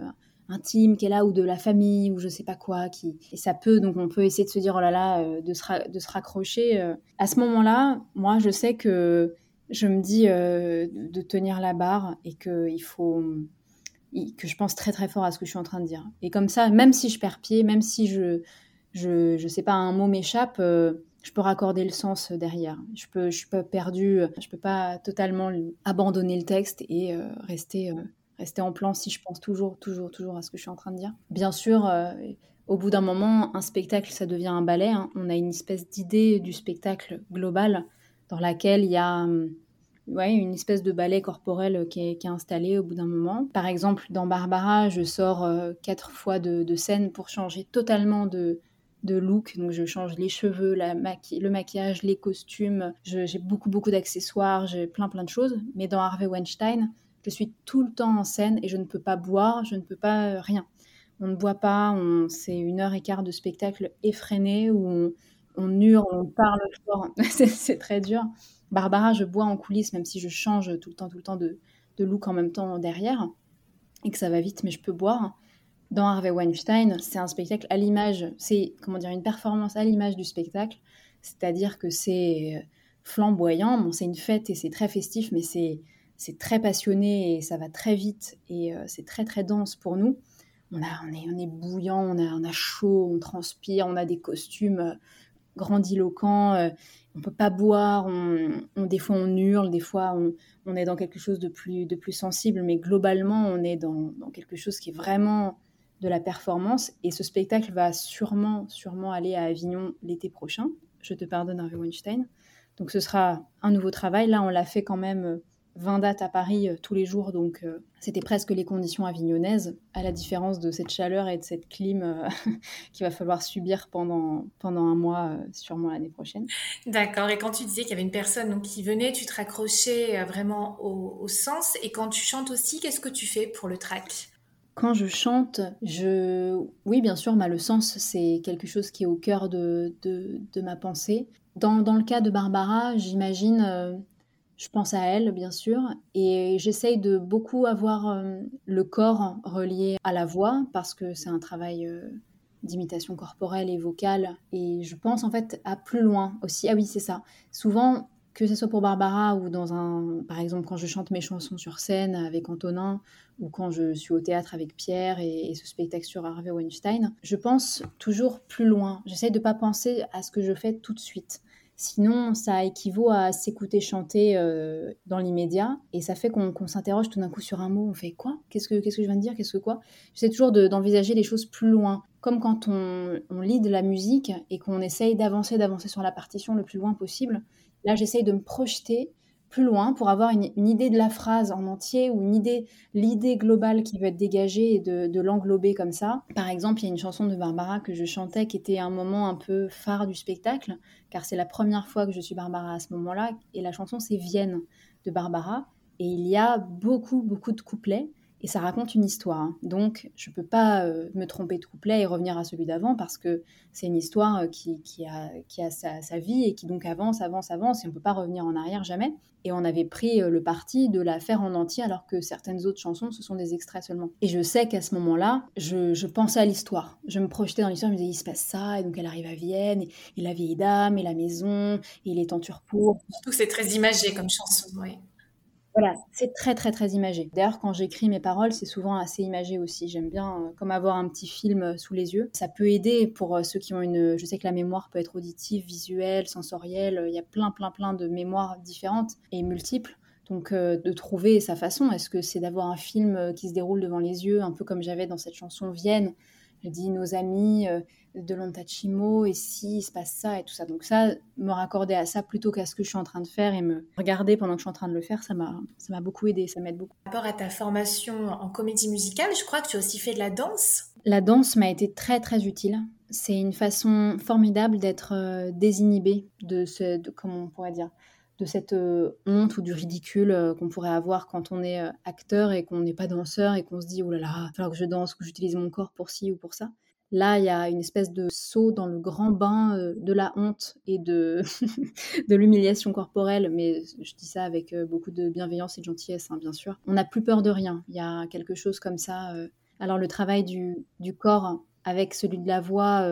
intime est là ou de la famille ou je sais pas quoi qui et ça peut donc on peut essayer de se dire oh là là euh, de se, de se raccrocher euh. à ce moment-là moi je sais que je me dis euh, de tenir la barre et que il faut que je pense très très fort à ce que je suis en train de dire et comme ça même si je perds pied même si je je, je sais pas un mot m'échappe je peux raccorder le sens derrière. Je peux, je suis pas perdue, je peux pas totalement abandonner le texte et rester rester en plan si je pense toujours, toujours, toujours à ce que je suis en train de dire. Bien sûr, euh, au bout d'un moment, un spectacle, ça devient un ballet. Hein. On a une espèce d'idée du spectacle global dans laquelle il y a hum, ouais, une espèce de ballet corporel qui est, installé au bout d'un moment. Par exemple, dans Barbara, je sors euh, quatre fois de, scène pour changer totalement de, look. Donc je change les cheveux, le maquillage, les costumes. J'ai beaucoup, beaucoup d'accessoires, j'ai plein, plein de choses. Mais dans Harvey Weinstein, je suis tout le temps en scène et je ne peux pas boire, je ne peux pas euh, rien. On ne boit pas, on, c'est une heure et quart de spectacle effréné où on, on hurle, on parle fort. c'est, très dur. Barbara, je bois en coulisses, même si je change tout le temps, tout le temps de, de look en même temps derrière et que ça va vite, mais je peux boire. Dans Harvey Weinstein, c'est un spectacle à l'image, c'est comment dire une performance à l'image du spectacle, c'est-à-dire que c'est euh, flamboyant, bon, c'est une fête et c'est très festif, mais c'est c'est très passionné et ça va très vite et euh, c'est très très dense pour nous. On, a, on, est, on est bouillant, on a, on a chaud, on transpire, on a des costumes euh, grandiloquents, euh, on peut pas boire, on, des fois on hurle, des fois on, est dans quelque chose de plus, de plus sensible, mais globalement on est dans, dans, quelque chose qui est vraiment de la performance et ce spectacle va sûrement, sûrement aller à Avignon l'été prochain. Je te pardonne Harvey Weinstein. Donc ce sera un nouveau travail. Là on l'a fait quand même 20 dates à Paris euh, tous les jours, donc euh, c'était presque les conditions avignonnaises, à la différence de cette chaleur et de cette clim euh, qu'il va falloir subir pendant, pendant un mois, sûrement l'année prochaine. D'accord, et quand tu disais qu'il y avait une personne donc, qui venait, tu te raccrochais vraiment au, sens, et quand tu chantes aussi, qu'est-ce que tu fais pour le track? Quand je chante, je... oui, bien sûr, le sens, c'est quelque chose qui est au cœur de, de, de ma pensée. Dans, dans, le cas de Barbara, j'imagine je pense à elle, bien sûr, et j'essaye de beaucoup avoir euh, le corps relié à la voix parce que c'est un travail euh, d'imitation corporelle et vocale. Et je pense en fait à plus loin aussi. Ah oui, c'est ça. Souvent, que ce soit pour Barbara ou dans un, par exemple, quand je chante mes chansons sur scène avec Antonin ou quand je suis au théâtre avec Pierre et, ce spectacle sur Harvey Weinstein, je pense toujours plus loin. J'essaye de pas penser à ce que je fais tout de suite Sinon, ça équivaut à s'écouter chanter euh, dans l'immédiat et ça fait qu'on s'interroge tout d'un coup sur un mot. On fait quoi? Qu'est-ce que je viens de dire? Qu'est-ce que quoi? J'essaie toujours d'envisager les choses plus loin, comme quand on, on lit de la musique et qu'on essaye d'avancer, d'avancer sur la partition le plus loin possible. Là, j'essaye de me projeter plus loin pour avoir une, idée de la phrase en entier ou une idée, l'idée globale qui veut être dégagée et de, l'englober comme ça. Par exemple, il y a une chanson de Barbara que je chantais qui était un moment un peu phare du spectacle, car c'est la première fois que je suis Barbara à ce moment-là, et la chanson c'est Vienne de Barbara, et il y a beaucoup, beaucoup de couplets et ça raconte une histoire. Hein. Donc, je ne peux pas euh, me tromper de couplet et revenir à celui d'avant parce que c'est une histoire euh, qui, a, qui a sa, vie et qui donc avance, avance, avance et on ne peut pas revenir en arrière jamais. Et on avait pris euh, le parti de la faire en entier alors que certaines autres chansons, ce sont des extraits seulement. Et je sais qu'à ce moment-là, je, pensais à l'histoire. Je me projetais dans l'histoire, je me disais, il se passe ça, et donc elle arrive à Vienne, et, la vieille dame, et la maison, et il est en turpour. Surtout que c'est très imagé comme chanson, oui. Voilà, c'est très très très imagé. D'ailleurs, quand j'écris mes paroles, c'est souvent assez imagé aussi. J'aime bien euh, comme avoir un petit film euh, sous les yeux. Ça peut aider pour euh, ceux qui ont une. Je sais que la mémoire peut être auditive, visuelle, sensorielle. Il y a plein plein plein de mémoires différentes et multiples. Donc de trouver sa façon. Est-ce que c'est d'avoir un film qui se déroule devant les yeux, un peu comme j'avais dans cette chanson Vienne Je dis nos amis, de l'Ontachimo et si il se passe ça et tout ça. Donc ça, me raccorder à ça plutôt qu'à ce que je suis en train de faire et me regarder pendant que je suis en train de le faire, ça m'a ça m'a beaucoup aidé, ça m'aide beaucoup. Par rapport à ta formation en comédie musicale, je crois que tu as aussi fait de la danse. La danse m'a été très très utile. C'est une façon formidable d'être euh, désinhibé de ce, de, comment on pourrait dire, de cette euh, honte ou du ridicule euh, qu'on pourrait avoir quand on est acteur et qu'on n'est pas danseur et qu'on se dit oh là là, il va que je danse, que j'utilise mon corps pour ci ou pour ça. Là, il y a une espèce de saut dans le grand bain euh, de la honte et de, de l'humiliation corporelle, mais je dis ça avec euh, beaucoup de bienveillance et de gentillesse, hein, bien sûr. On n'a plus peur de rien. Il y a quelque chose comme ça. Euh. Alors le travail du, du corps avec celui de la voix,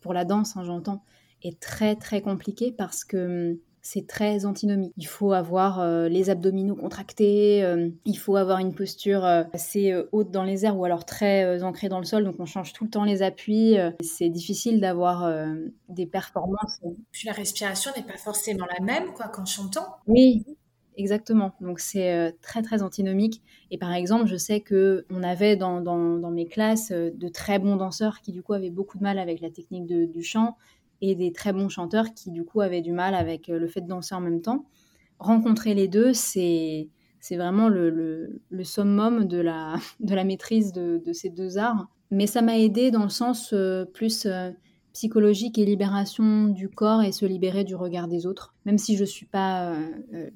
pour la danse, hein, j'entends, est très très compliqué parce que hum, c'est très antinomique. Il faut avoir euh, les abdominaux contractés, euh, il faut avoir une posture euh, assez haute dans les airs ou alors très ancrée dans le sol, donc on change tout le temps les appuis. c'est difficile d'avoir des performances. Puis la respiration n'est pas forcément la même quoi qu'en chantant. Oui, Exactement. Donc c'est très très antinomique. Et par exemple, je sais que on avait dans, dans, mes classes de très bons danseurs qui du coup avaient beaucoup de mal avec la technique du chant et des très bons chanteurs qui du coup avaient du mal avec euh, le fait de danser en même temps. Rencontrer les deux, c'est c'est vraiment le, le, summum de la, de la maîtrise de, de ces deux arts. Mais ça m'a aidé dans le sens euh, plus euh, psychologique et libération du corps et se libérer du regard des autres. Même si je suis pas,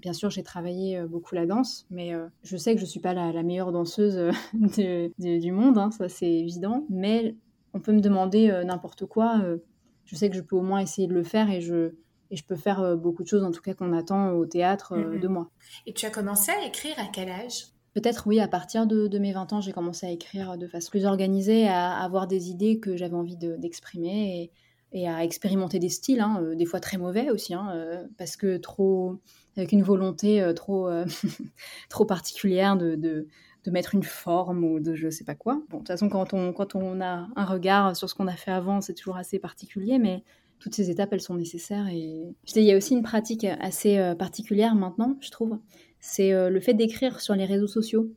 bien sûr, j'ai travaillé beaucoup la danse, mais je sais que je suis pas la, meilleure danseuse du monde, hein, ça c'est évident. Mais on peut me demander n'importe quoi je sais que je peux au moins essayer de le faire et je, et je peux faire euh, beaucoup de choses, en tout cas qu'on attend au théâtre euh, de moi. Et tu as commencé à écrire à quel âge? Peut-être oui, à partir de, mes 20 ans, j'ai commencé à écrire de façon plus organisée, à avoir des idées que j'avais envie d'exprimer et, et, à expérimenter des styles, hein, euh, des fois très mauvais aussi, hein, parce que trop, avec une volonté trop, trop particulière de, de, de mettre une forme ou de je sais pas quoi. Bon, de toute façon, quand on, quand on a un regard sur ce qu'on a fait avant, c'est toujours assez particulier, mais toutes ces étapes, elles sont nécessaires. Et il y a aussi une pratique assez euh, particulière maintenant, je trouve. C'est euh, le fait d'écrire sur les réseaux sociaux.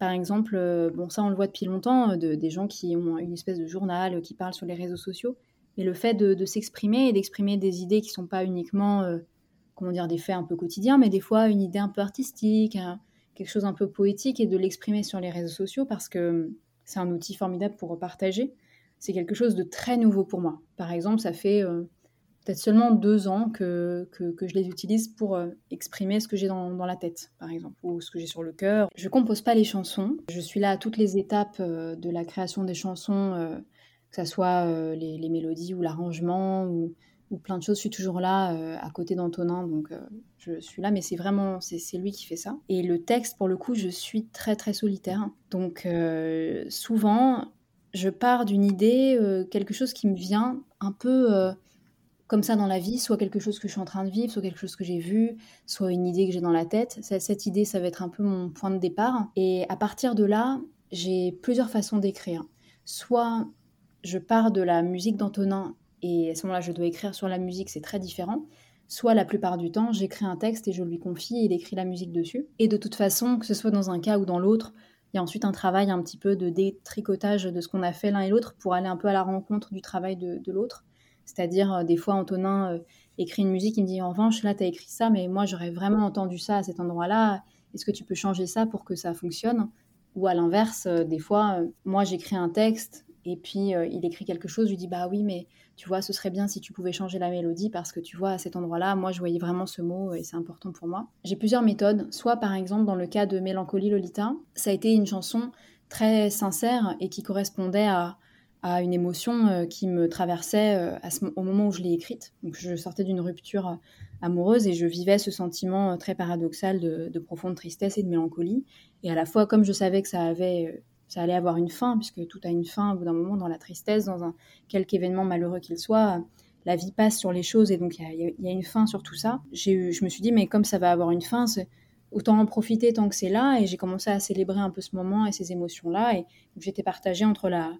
Par exemple, euh, bon, ça on le voit depuis longtemps, de, des gens qui ont une espèce de journal, qui parlent sur les réseaux sociaux. Mais le fait de, s'exprimer et d'exprimer des idées qui sont pas uniquement, comment dire, des faits un peu quotidiens, mais des fois une idée un peu artistique, quelque chose un peu poétique et de l'exprimer sur les réseaux sociaux parce que c'est un outil formidable pour partager. C'est quelque chose de très nouveau pour moi. Par exemple, ça fait euh, peut-être seulement deux ans que, que, je les utilise pour euh, exprimer ce que j'ai dans, dans, la tête, par exemple, ou ce que j'ai sur le cœur. Je compose pas les chansons. Je suis là à toutes les étapes euh, de la création des chansons, que ce soit les, les, mélodies ou l'arrangement ou ou plein de choses. Je suis toujours là euh, à côté d'Antonin, donc euh, je suis là, mais c'est vraiment c'est lui qui fait ça. Et le texte, pour le coup, je suis très très solitaire. Donc euh, souvent, je pars d'une idée, quelque chose qui me vient un peu comme ça dans la vie, soit quelque chose que je suis en train de vivre, soit quelque chose que j'ai vu, soit une idée que j'ai dans la tête. Cette idée, ça va être un peu mon point de départ. Et à partir de là, j'ai plusieurs façons d'écrire. Soit je pars de la musique d'Antonin et à ce moment-là, je dois écrire sur la musique, c'est très différent. soit la plupart du temps, j'écris un texte et je lui confie, il écrit la musique dessus. Et de toute façon, que ce soit dans un cas ou dans l'autre, il y a ensuite un travail un petit peu de détricotage de ce qu'on a fait l'un et l'autre pour aller un peu à la rencontre du travail de, l'autre. C'est-à-dire, euh, des fois, Antonin euh, écrit une musique, il me dit En revanche, là, tu as écrit ça, mais moi, j'aurais vraiment entendu ça à cet endroit-là. Est-ce que tu peux changer ça pour que ça fonctionne? Ou à l'inverse, euh, des fois, moi, j'écris un texte et puis il écrit quelque chose, je lui dis Bah oui, mais tu vois, ce serait bien si tu pouvais changer la mélodie parce que tu vois, à cet endroit-là, moi, je voyais vraiment ce mot et c'est important pour moi. J'ai plusieurs méthodes. Soit, par exemple, dans le cas de Mélancolie Lolita, ça a été une chanson très sincère et qui correspondait à, une émotion euh, qui me traversait euh, au moment où je l'ai écrite. Donc, je sortais d'une rupture euh, amoureuse et je vivais ce sentiment très paradoxal de, de profonde tristesse et de mélancolie. Et à la fois, comme je savais que ça avait ça allait avoir une fin, puisque tout a une fin au bout d'un moment dans la tristesse, dans un quelque événement malheureux qu'il soit. La vie passe sur les choses et donc il y, a une fin sur tout ça. J'ai je me suis dit, mais comme ça va avoir une fin, autant en profiter tant que c'est là. Et j'ai commencé à célébrer un peu ce moment et ces émotions-là. Et j'étais partagée entre la,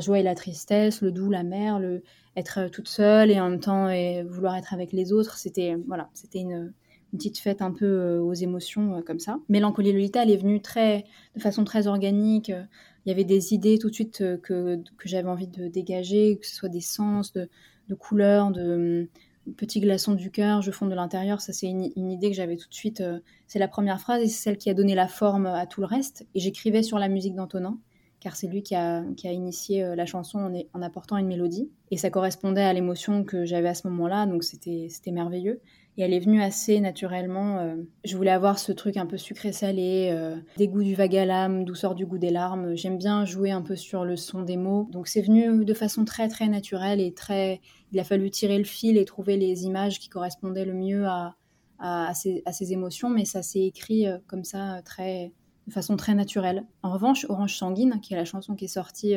joie et la tristesse, le doux, la mer, le être toute seule et en même temps et vouloir être avec les autres. C'était voilà, c'était une, une petite fête un peu euh, aux émotions euh, comme ça. Mélancolie Lolita, elle est venue très, de façon très organique. Il y avait des idées tout de suite euh, que, que j'avais envie de dégager, que ce soit des sens, de, de couleurs, de petits glaçons du cœur, je fonde de l'intérieur. Ça, c'est une, idée que j'avais tout de suite. c'est la première phrase et c'est celle qui a donné la forme à tout le reste. Et j'écrivais sur la musique d'Antonin, car c'est lui qui a, qui a initié la chanson en, en, apportant une mélodie. Et ça correspondait à l'émotion que j'avais à ce moment-là, donc c'était merveilleux. Et elle est venue assez naturellement. Euh, je voulais avoir ce truc un peu sucré-salé, euh, dégoût du vague à l'âme, douceur du goût des larmes. J'aime bien jouer un peu sur le son des mots. Donc c'est venu de façon très très naturelle et très. Il a fallu tirer le fil et trouver les images qui correspondaient le mieux à, à ces, émotions, mais ça s'est écrit euh, comme ça, très, de façon très naturelle. En revanche, Orange Sanguine, qui est la chanson qui est sortie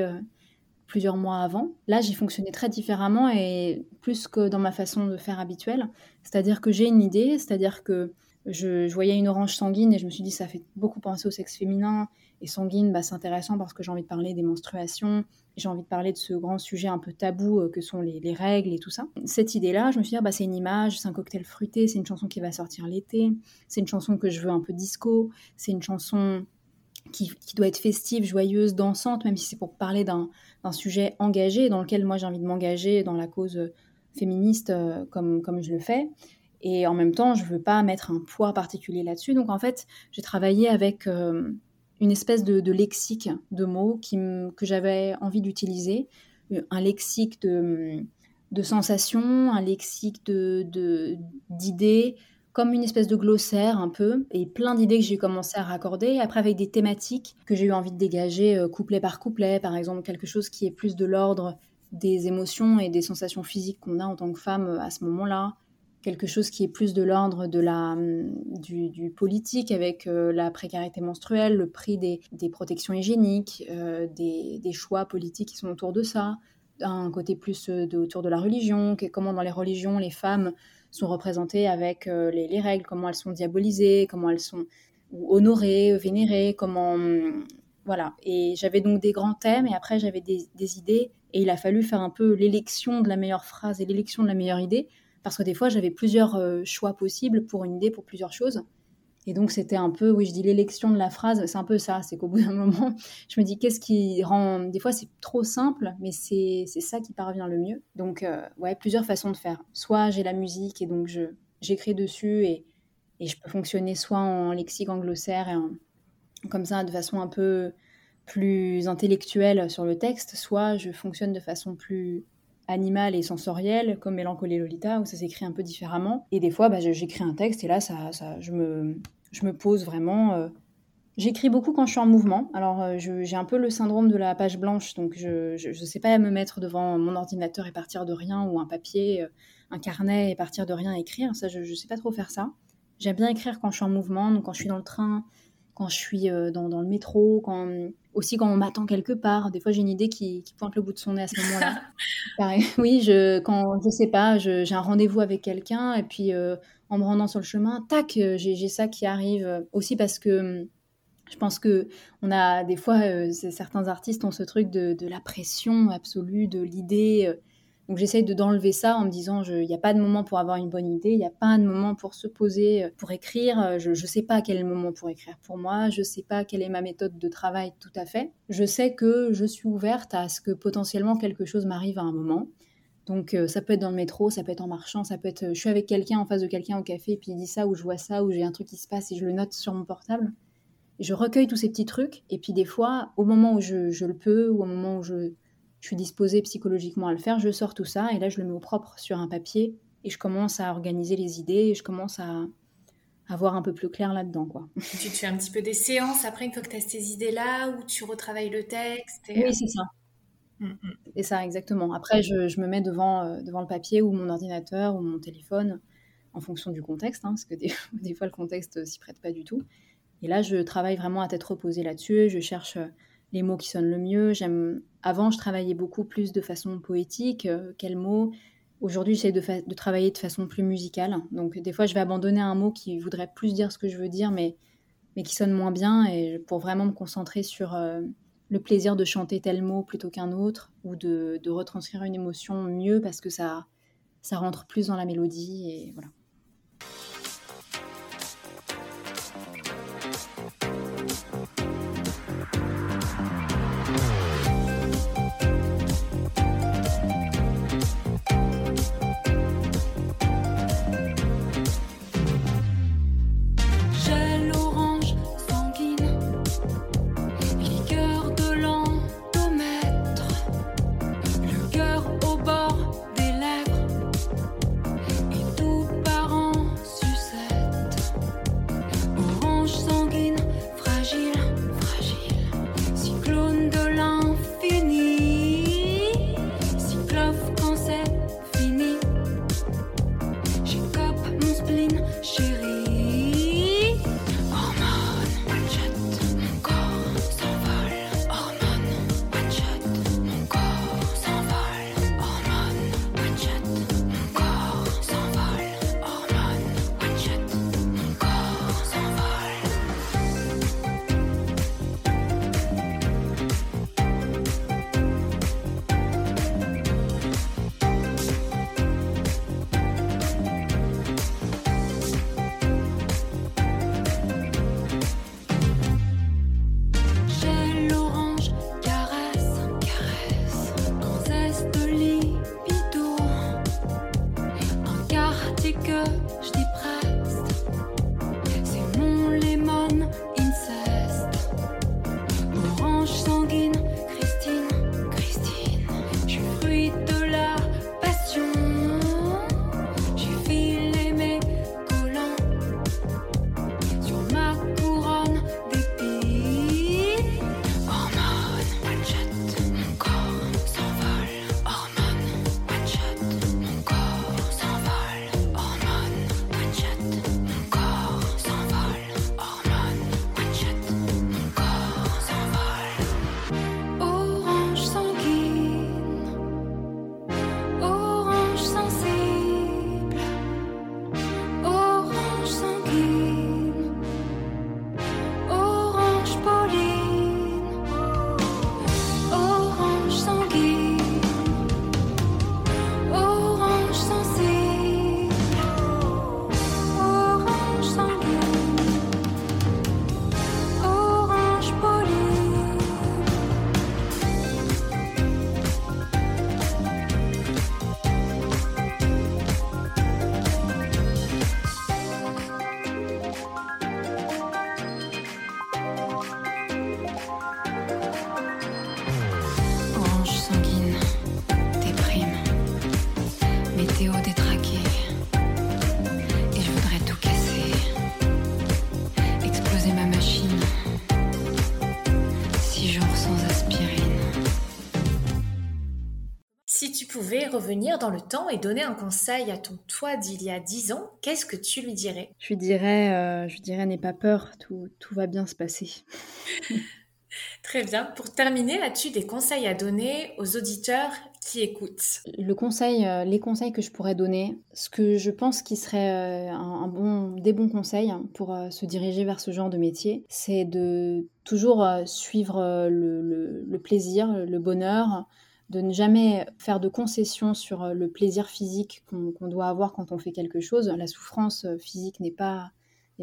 plusieurs mois avant. Là, j'ai fonctionné très différemment et plus que dans ma façon de faire habituelle. C'est-à-dire que j'ai une idée, c'est-à-dire que je, voyais une orange sanguine et je me suis dit ça fait beaucoup penser au sexe féminin. Et sanguine, bah, c'est intéressant parce que j'ai envie de parler des menstruations, j'ai envie de parler de ce grand sujet un peu tabou euh, que sont les, règles et tout ça. Cette idée-là, je me suis dit, ah, bah, c'est une image, c'est un cocktail fruité, c'est une chanson qui va sortir l'été, c'est une chanson que je veux un peu disco, c'est une chanson qui, doit être festive, joyeuse, dansante, même si c'est pour parler d'un sujet engagé, dans lequel moi j'ai envie de m'engager dans la cause euh, féministe euh, comme, je le fais. Et en même temps, je ne veux pas mettre un poids particulier là-dessus. Donc en fait, j'ai travaillé avec euh, une espèce de, lexique de mots que j'avais envie d'utiliser, un lexique de, sensations, un lexique d'idées, comme une espèce de glossaire un peu, et plein d'idées que j'ai commencé à raccorder, après avec des thématiques que j'ai eu envie de dégager euh, couplet par couplet, par exemple quelque chose qui est plus de l'ordre des émotions et des sensations physiques qu'on a en tant que femme euh, à ce moment-là, quelque chose qui est plus de l'ordre de la hum, du, politique avec euh, la précarité menstruelle, le prix des, protections hygiéniques, des, des, choix politiques qui sont autour de ça, un côté plus de, autour de la religion, comment dans les religions les femmes sont représentées avec euh, les, règles, comment elles sont diabolisées, comment elles sont honorées, vénérées, comment... Hum, voilà. Et j'avais donc des grands thèmes et après j'avais des, idées et il a fallu faire un peu l'élection de la meilleure phrase et l'élection de la meilleure idée parce que des fois j'avais plusieurs euh, choix possibles pour une idée, pour plusieurs choses. Et donc, c'était un peu, oui, je dis l'élection de la phrase, c'est un peu ça. C'est qu'au bout d'un moment, je me dis, qu'est-ce qui rend. Des fois, c'est trop simple, mais c'est ça qui parvient le mieux. Donc, euh, ouais, plusieurs façons de faire. Soit j'ai la musique et donc je j'écris dessus et, et, je peux fonctionner soit en lexique, en glossaire, et en, comme ça, de façon un peu plus intellectuelle sur le texte, soit je fonctionne de façon plus animale et sensorielle, comme Mélancolie Lolita, où ça s'écrit un peu différemment. Et des fois, bah, j'écris un texte et là, ça, ça, je me je me pose vraiment. Euh, j'écris beaucoup quand je suis en mouvement. Alors, euh, j'ai un peu le syndrome de la page blanche, donc je ne sais pas me mettre devant mon ordinateur et partir de rien, ou un papier, euh, un carnet et partir de rien écrire. Ça, je ne sais pas trop faire ça. J'aime bien écrire quand je suis en mouvement, donc quand je suis dans le train, quand je suis dans, le métro, quand, aussi quand on m'attend quelque part. Des fois, j'ai une idée qui, pointe le bout de son nez à ce moment-là. Pareil, oui, je, quand je sais pas, j'ai un rendez-vous avec quelqu'un et puis en me rendant sur le chemin, tac, euh, j'ai ça qui arrive. Euh, aussi parce que hum, je pense que on a des fois, euh, certains artistes ont ce truc de, la pression absolue, de l'idée Donc j'essaye de d'enlever ça en me disant il n'y a pas de moment pour avoir une bonne idée, il n'y a pas de moment pour se poser, euh, pour écrire. Euh, je ne sais pas quel est le moment pour écrire pour moi, je ne sais pas quelle est ma méthode de travail tout à fait. Je sais que je suis ouverte à ce que potentiellement quelque chose m'arrive à un moment. Donc euh, ça peut être dans le métro, ça peut être en marchant, ça peut être je suis avec quelqu'un en face de quelqu'un au café et puis il dit ça ou je vois ça ou j'ai un truc qui se passe et je le note sur mon portable. Je recueille tous ces petits trucs et puis des fois au moment où je, je le peux ou au moment où je je suis disposée psychologiquement à le faire, je sors tout ça et là je le mets au propre sur un papier et je commence à organiser les idées et je commence à, avoir voir un peu plus clair là-dedans. Quoi. Tu te fais un petit peu des séances après une fois que tu as ces idées-là où tu retravailles le texte Oui, euh, c'est ça. Mm, mm. C'est ça, exactement. Après, je, me mets devant, euh, devant le papier ou mon ordinateur ou mon téléphone en fonction du contexte, hein, parce que des, des, fois le contexte s'y prête pas du tout. Et là, je travaille vraiment à tête reposée là-dessus. Je cherche euh, les mots qui sonnent le mieux. J'aime. Avant, je travaillais beaucoup plus de façon poétique. Euh, quels mots Aujourd'hui, j'essaie de, de, travailler de façon plus musicale. Donc, des fois, je vais abandonner un mot qui voudrait plus dire ce que je veux dire, mais, mais qui sonne moins bien, et pour vraiment me concentrer sur euh, le plaisir de chanter tel mot plutôt qu'un autre, ou de, de, retranscrire une émotion mieux parce que ça, ça rentre plus dans la mélodie, et voilà. Revenir dans le temps et donner un conseil à ton toi d'il y a 10 ans, qu'est-ce que tu lui dirais? Je lui dirais, euh, je dirais, n'aie pas peur, tout, tout va bien se passer. Très bien. Pour terminer, as-tu des conseils à donner aux auditeurs qui écoutent? Le conseil, euh, les conseils que je pourrais donner, ce que je pense qui serait euh, un, bon, des bons conseils pour se diriger vers ce genre de métier, c'est de toujours suivre le, le, plaisir, le bonheur, de ne jamais faire de concessions sur euh, le plaisir physique qu'on doit avoir quand on fait quelque chose. La souffrance euh, physique n'est pas,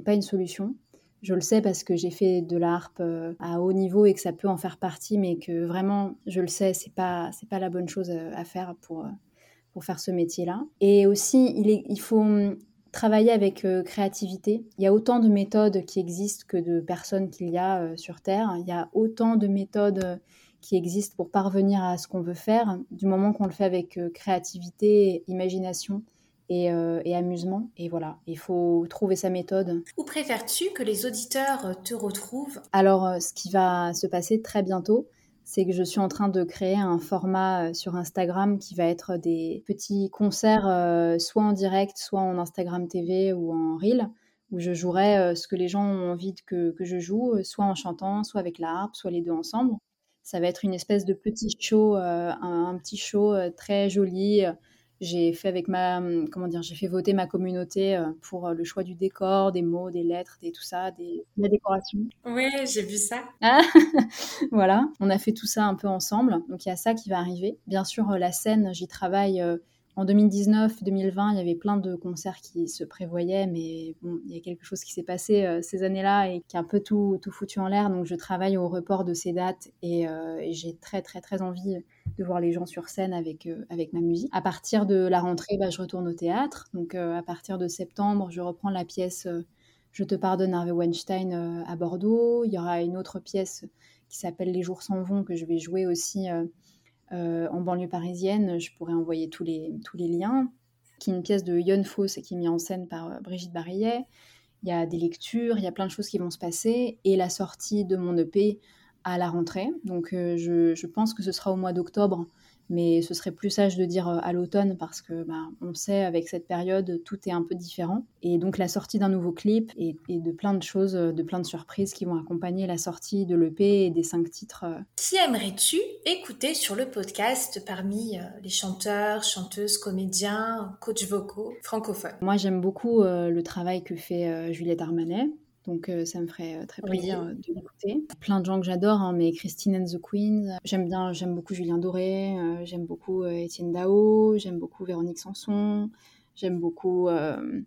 pas une solution. Je le sais parce que j'ai fait de la harpe euh, à haut niveau et que ça peut en faire partie, mais que vraiment, je le sais, c'est pas pas la bonne chose à faire pour pour faire ce métier-là. Et aussi, il faut hum, travailler avec créativité. Il y a autant de méthodes qui existent que de personnes qu'il y a sur Terre. Il y a autant de méthodes qui existe pour parvenir à ce qu'on veut faire, du moment qu'on le fait avec euh, créativité, imagination euh, et, amusement. Et voilà, il faut trouver sa méthode. Où préfères-tu que les auditeurs euh, te retrouvent? Alors, ce qui va se passer très bientôt, c'est que je suis en train de créer un format sur Instagram qui va être des petits concerts, soit en direct, soit en Instagram TV ou en Reel, où je jouerai ce que les gens ont envie que, que je joue, soit en chantant, soit avec la harpe, soit les deux ensemble. Ça va être une espèce de petit show, euh, un, petit show euh, très joli. J'ai fait avec ma, hum, comment dire, j'ai fait voter ma communauté euh, pour le choix du décor, des mots, des lettres, des tout ça, des, la décoration. Oui, j'ai vu ça. Ah, voilà, on a fait tout ça un peu ensemble. Donc il y a ça qui va arriver. Bien sûr, la scène, j'y travaille en 2019, 2020, il y avait plein de concerts qui se prévoyaient, mais il y a quelque chose qui s'est passé euh, ces années-là et qui a un peu tout, tout foutu en l'air. Donc, je travaille au report de ces dates et, euh, j'ai très, très, très envie de voir les gens sur scène avec, euh, avec ma musique. À partir de la rentrée, bah, je retourne au théâtre. Donc, à partir de septembre, je reprends la pièce Je te pardonne, Harvey Weinstein à Bordeaux. Il y aura une autre pièce qui s'appelle Les jours s'en vont que je vais jouer aussi en banlieue parisienne, je pourrais envoyer tous les, tous les liens, qui est une pièce de Yon Foss qui est mise en scène par euh, Brigitte Barillet. Il y a des lectures, il y a plein de choses qui vont se passer, et la sortie de mon EP à la rentrée. Donc euh, je, je, pense que ce sera au mois d'octobre mais ce serait plus sage de dire euh, à l'automne parce que bah, on sait avec cette période tout est un peu différent et donc la sortie d'un nouveau clip et, de plein de choses, de plein de surprises qui vont accompagner la sortie de l'EP et des cinq titres. Euh. Qui aimerais-tu écouter sur le podcast parmi euh, les chanteurs, chanteuses, comédiens, coachs vocaux francophones? Moi j'aime beaucoup le travail que fait Juliette Armanet. Donc euh, ça me ferait euh, très plaisir euh, de l'écouter. Plein de gens que j'adore, hein, mais Christine and the Queens. J'aime bien, j'aime beaucoup Julien Doré, j'aime beaucoup Étienne Dao, j'aime beaucoup Véronique Sanson. J'aime beaucoup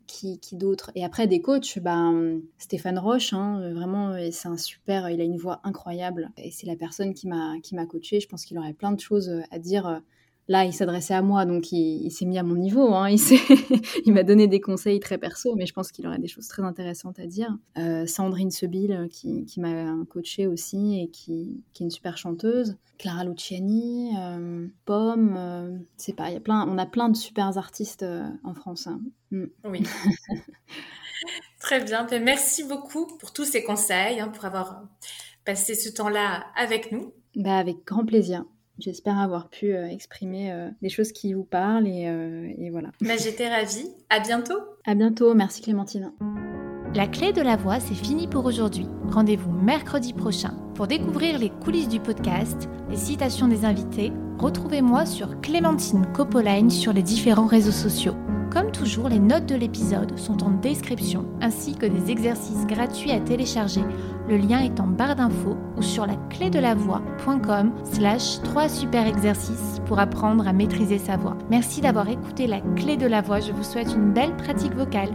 qui, qui d'autre? Et après, des coachs, ben, Stéphane Roche, hein, vraiment, c'est un super, il a une voix incroyable. Et c'est la personne qui m'a coaché. Je pense qu'il aurait plein de choses à dire Là, il s'adressait à moi, donc il, s'est mis à mon niveau. Hein. Il, m'a donné des conseils très perso, mais je pense qu'il aurait des choses très intéressantes à dire. Euh, Sandrine Sebil, euh, qui, m'a coachée aussi et qui, est une super chanteuse. Clara Luciani, euh, Pomme, c'est pas, y a plein, on a plein de super artistes en France. Hein. Mm. Oui. Très bien. Ben, merci beaucoup pour tous ces conseils, hein, pour avoir passé ce temps-là avec nous. Bah, avec grand plaisir. J'espère avoir pu euh, exprimer euh, des choses qui vous parlent et, euh, et voilà. Bah, J'étais ravie. À bientôt. À bientôt. Merci Clémentine. La clé de la voix, c'est fini pour aujourd'hui. Rendez-vous mercredi prochain pour découvrir les coulisses du podcast, les citations des invités. Retrouvez-moi sur Clémentine Copoline sur les différents réseaux sociaux. Comme toujours, les notes de l'épisode sont en description, ainsi que des exercices gratuits à télécharger. Le lien est en barre d'infos ou sur la clé de la voix.com slash 3 super exercices pour apprendre à maîtriser sa voix. Merci d'avoir écouté la clé de la voix, je vous souhaite une belle pratique vocale.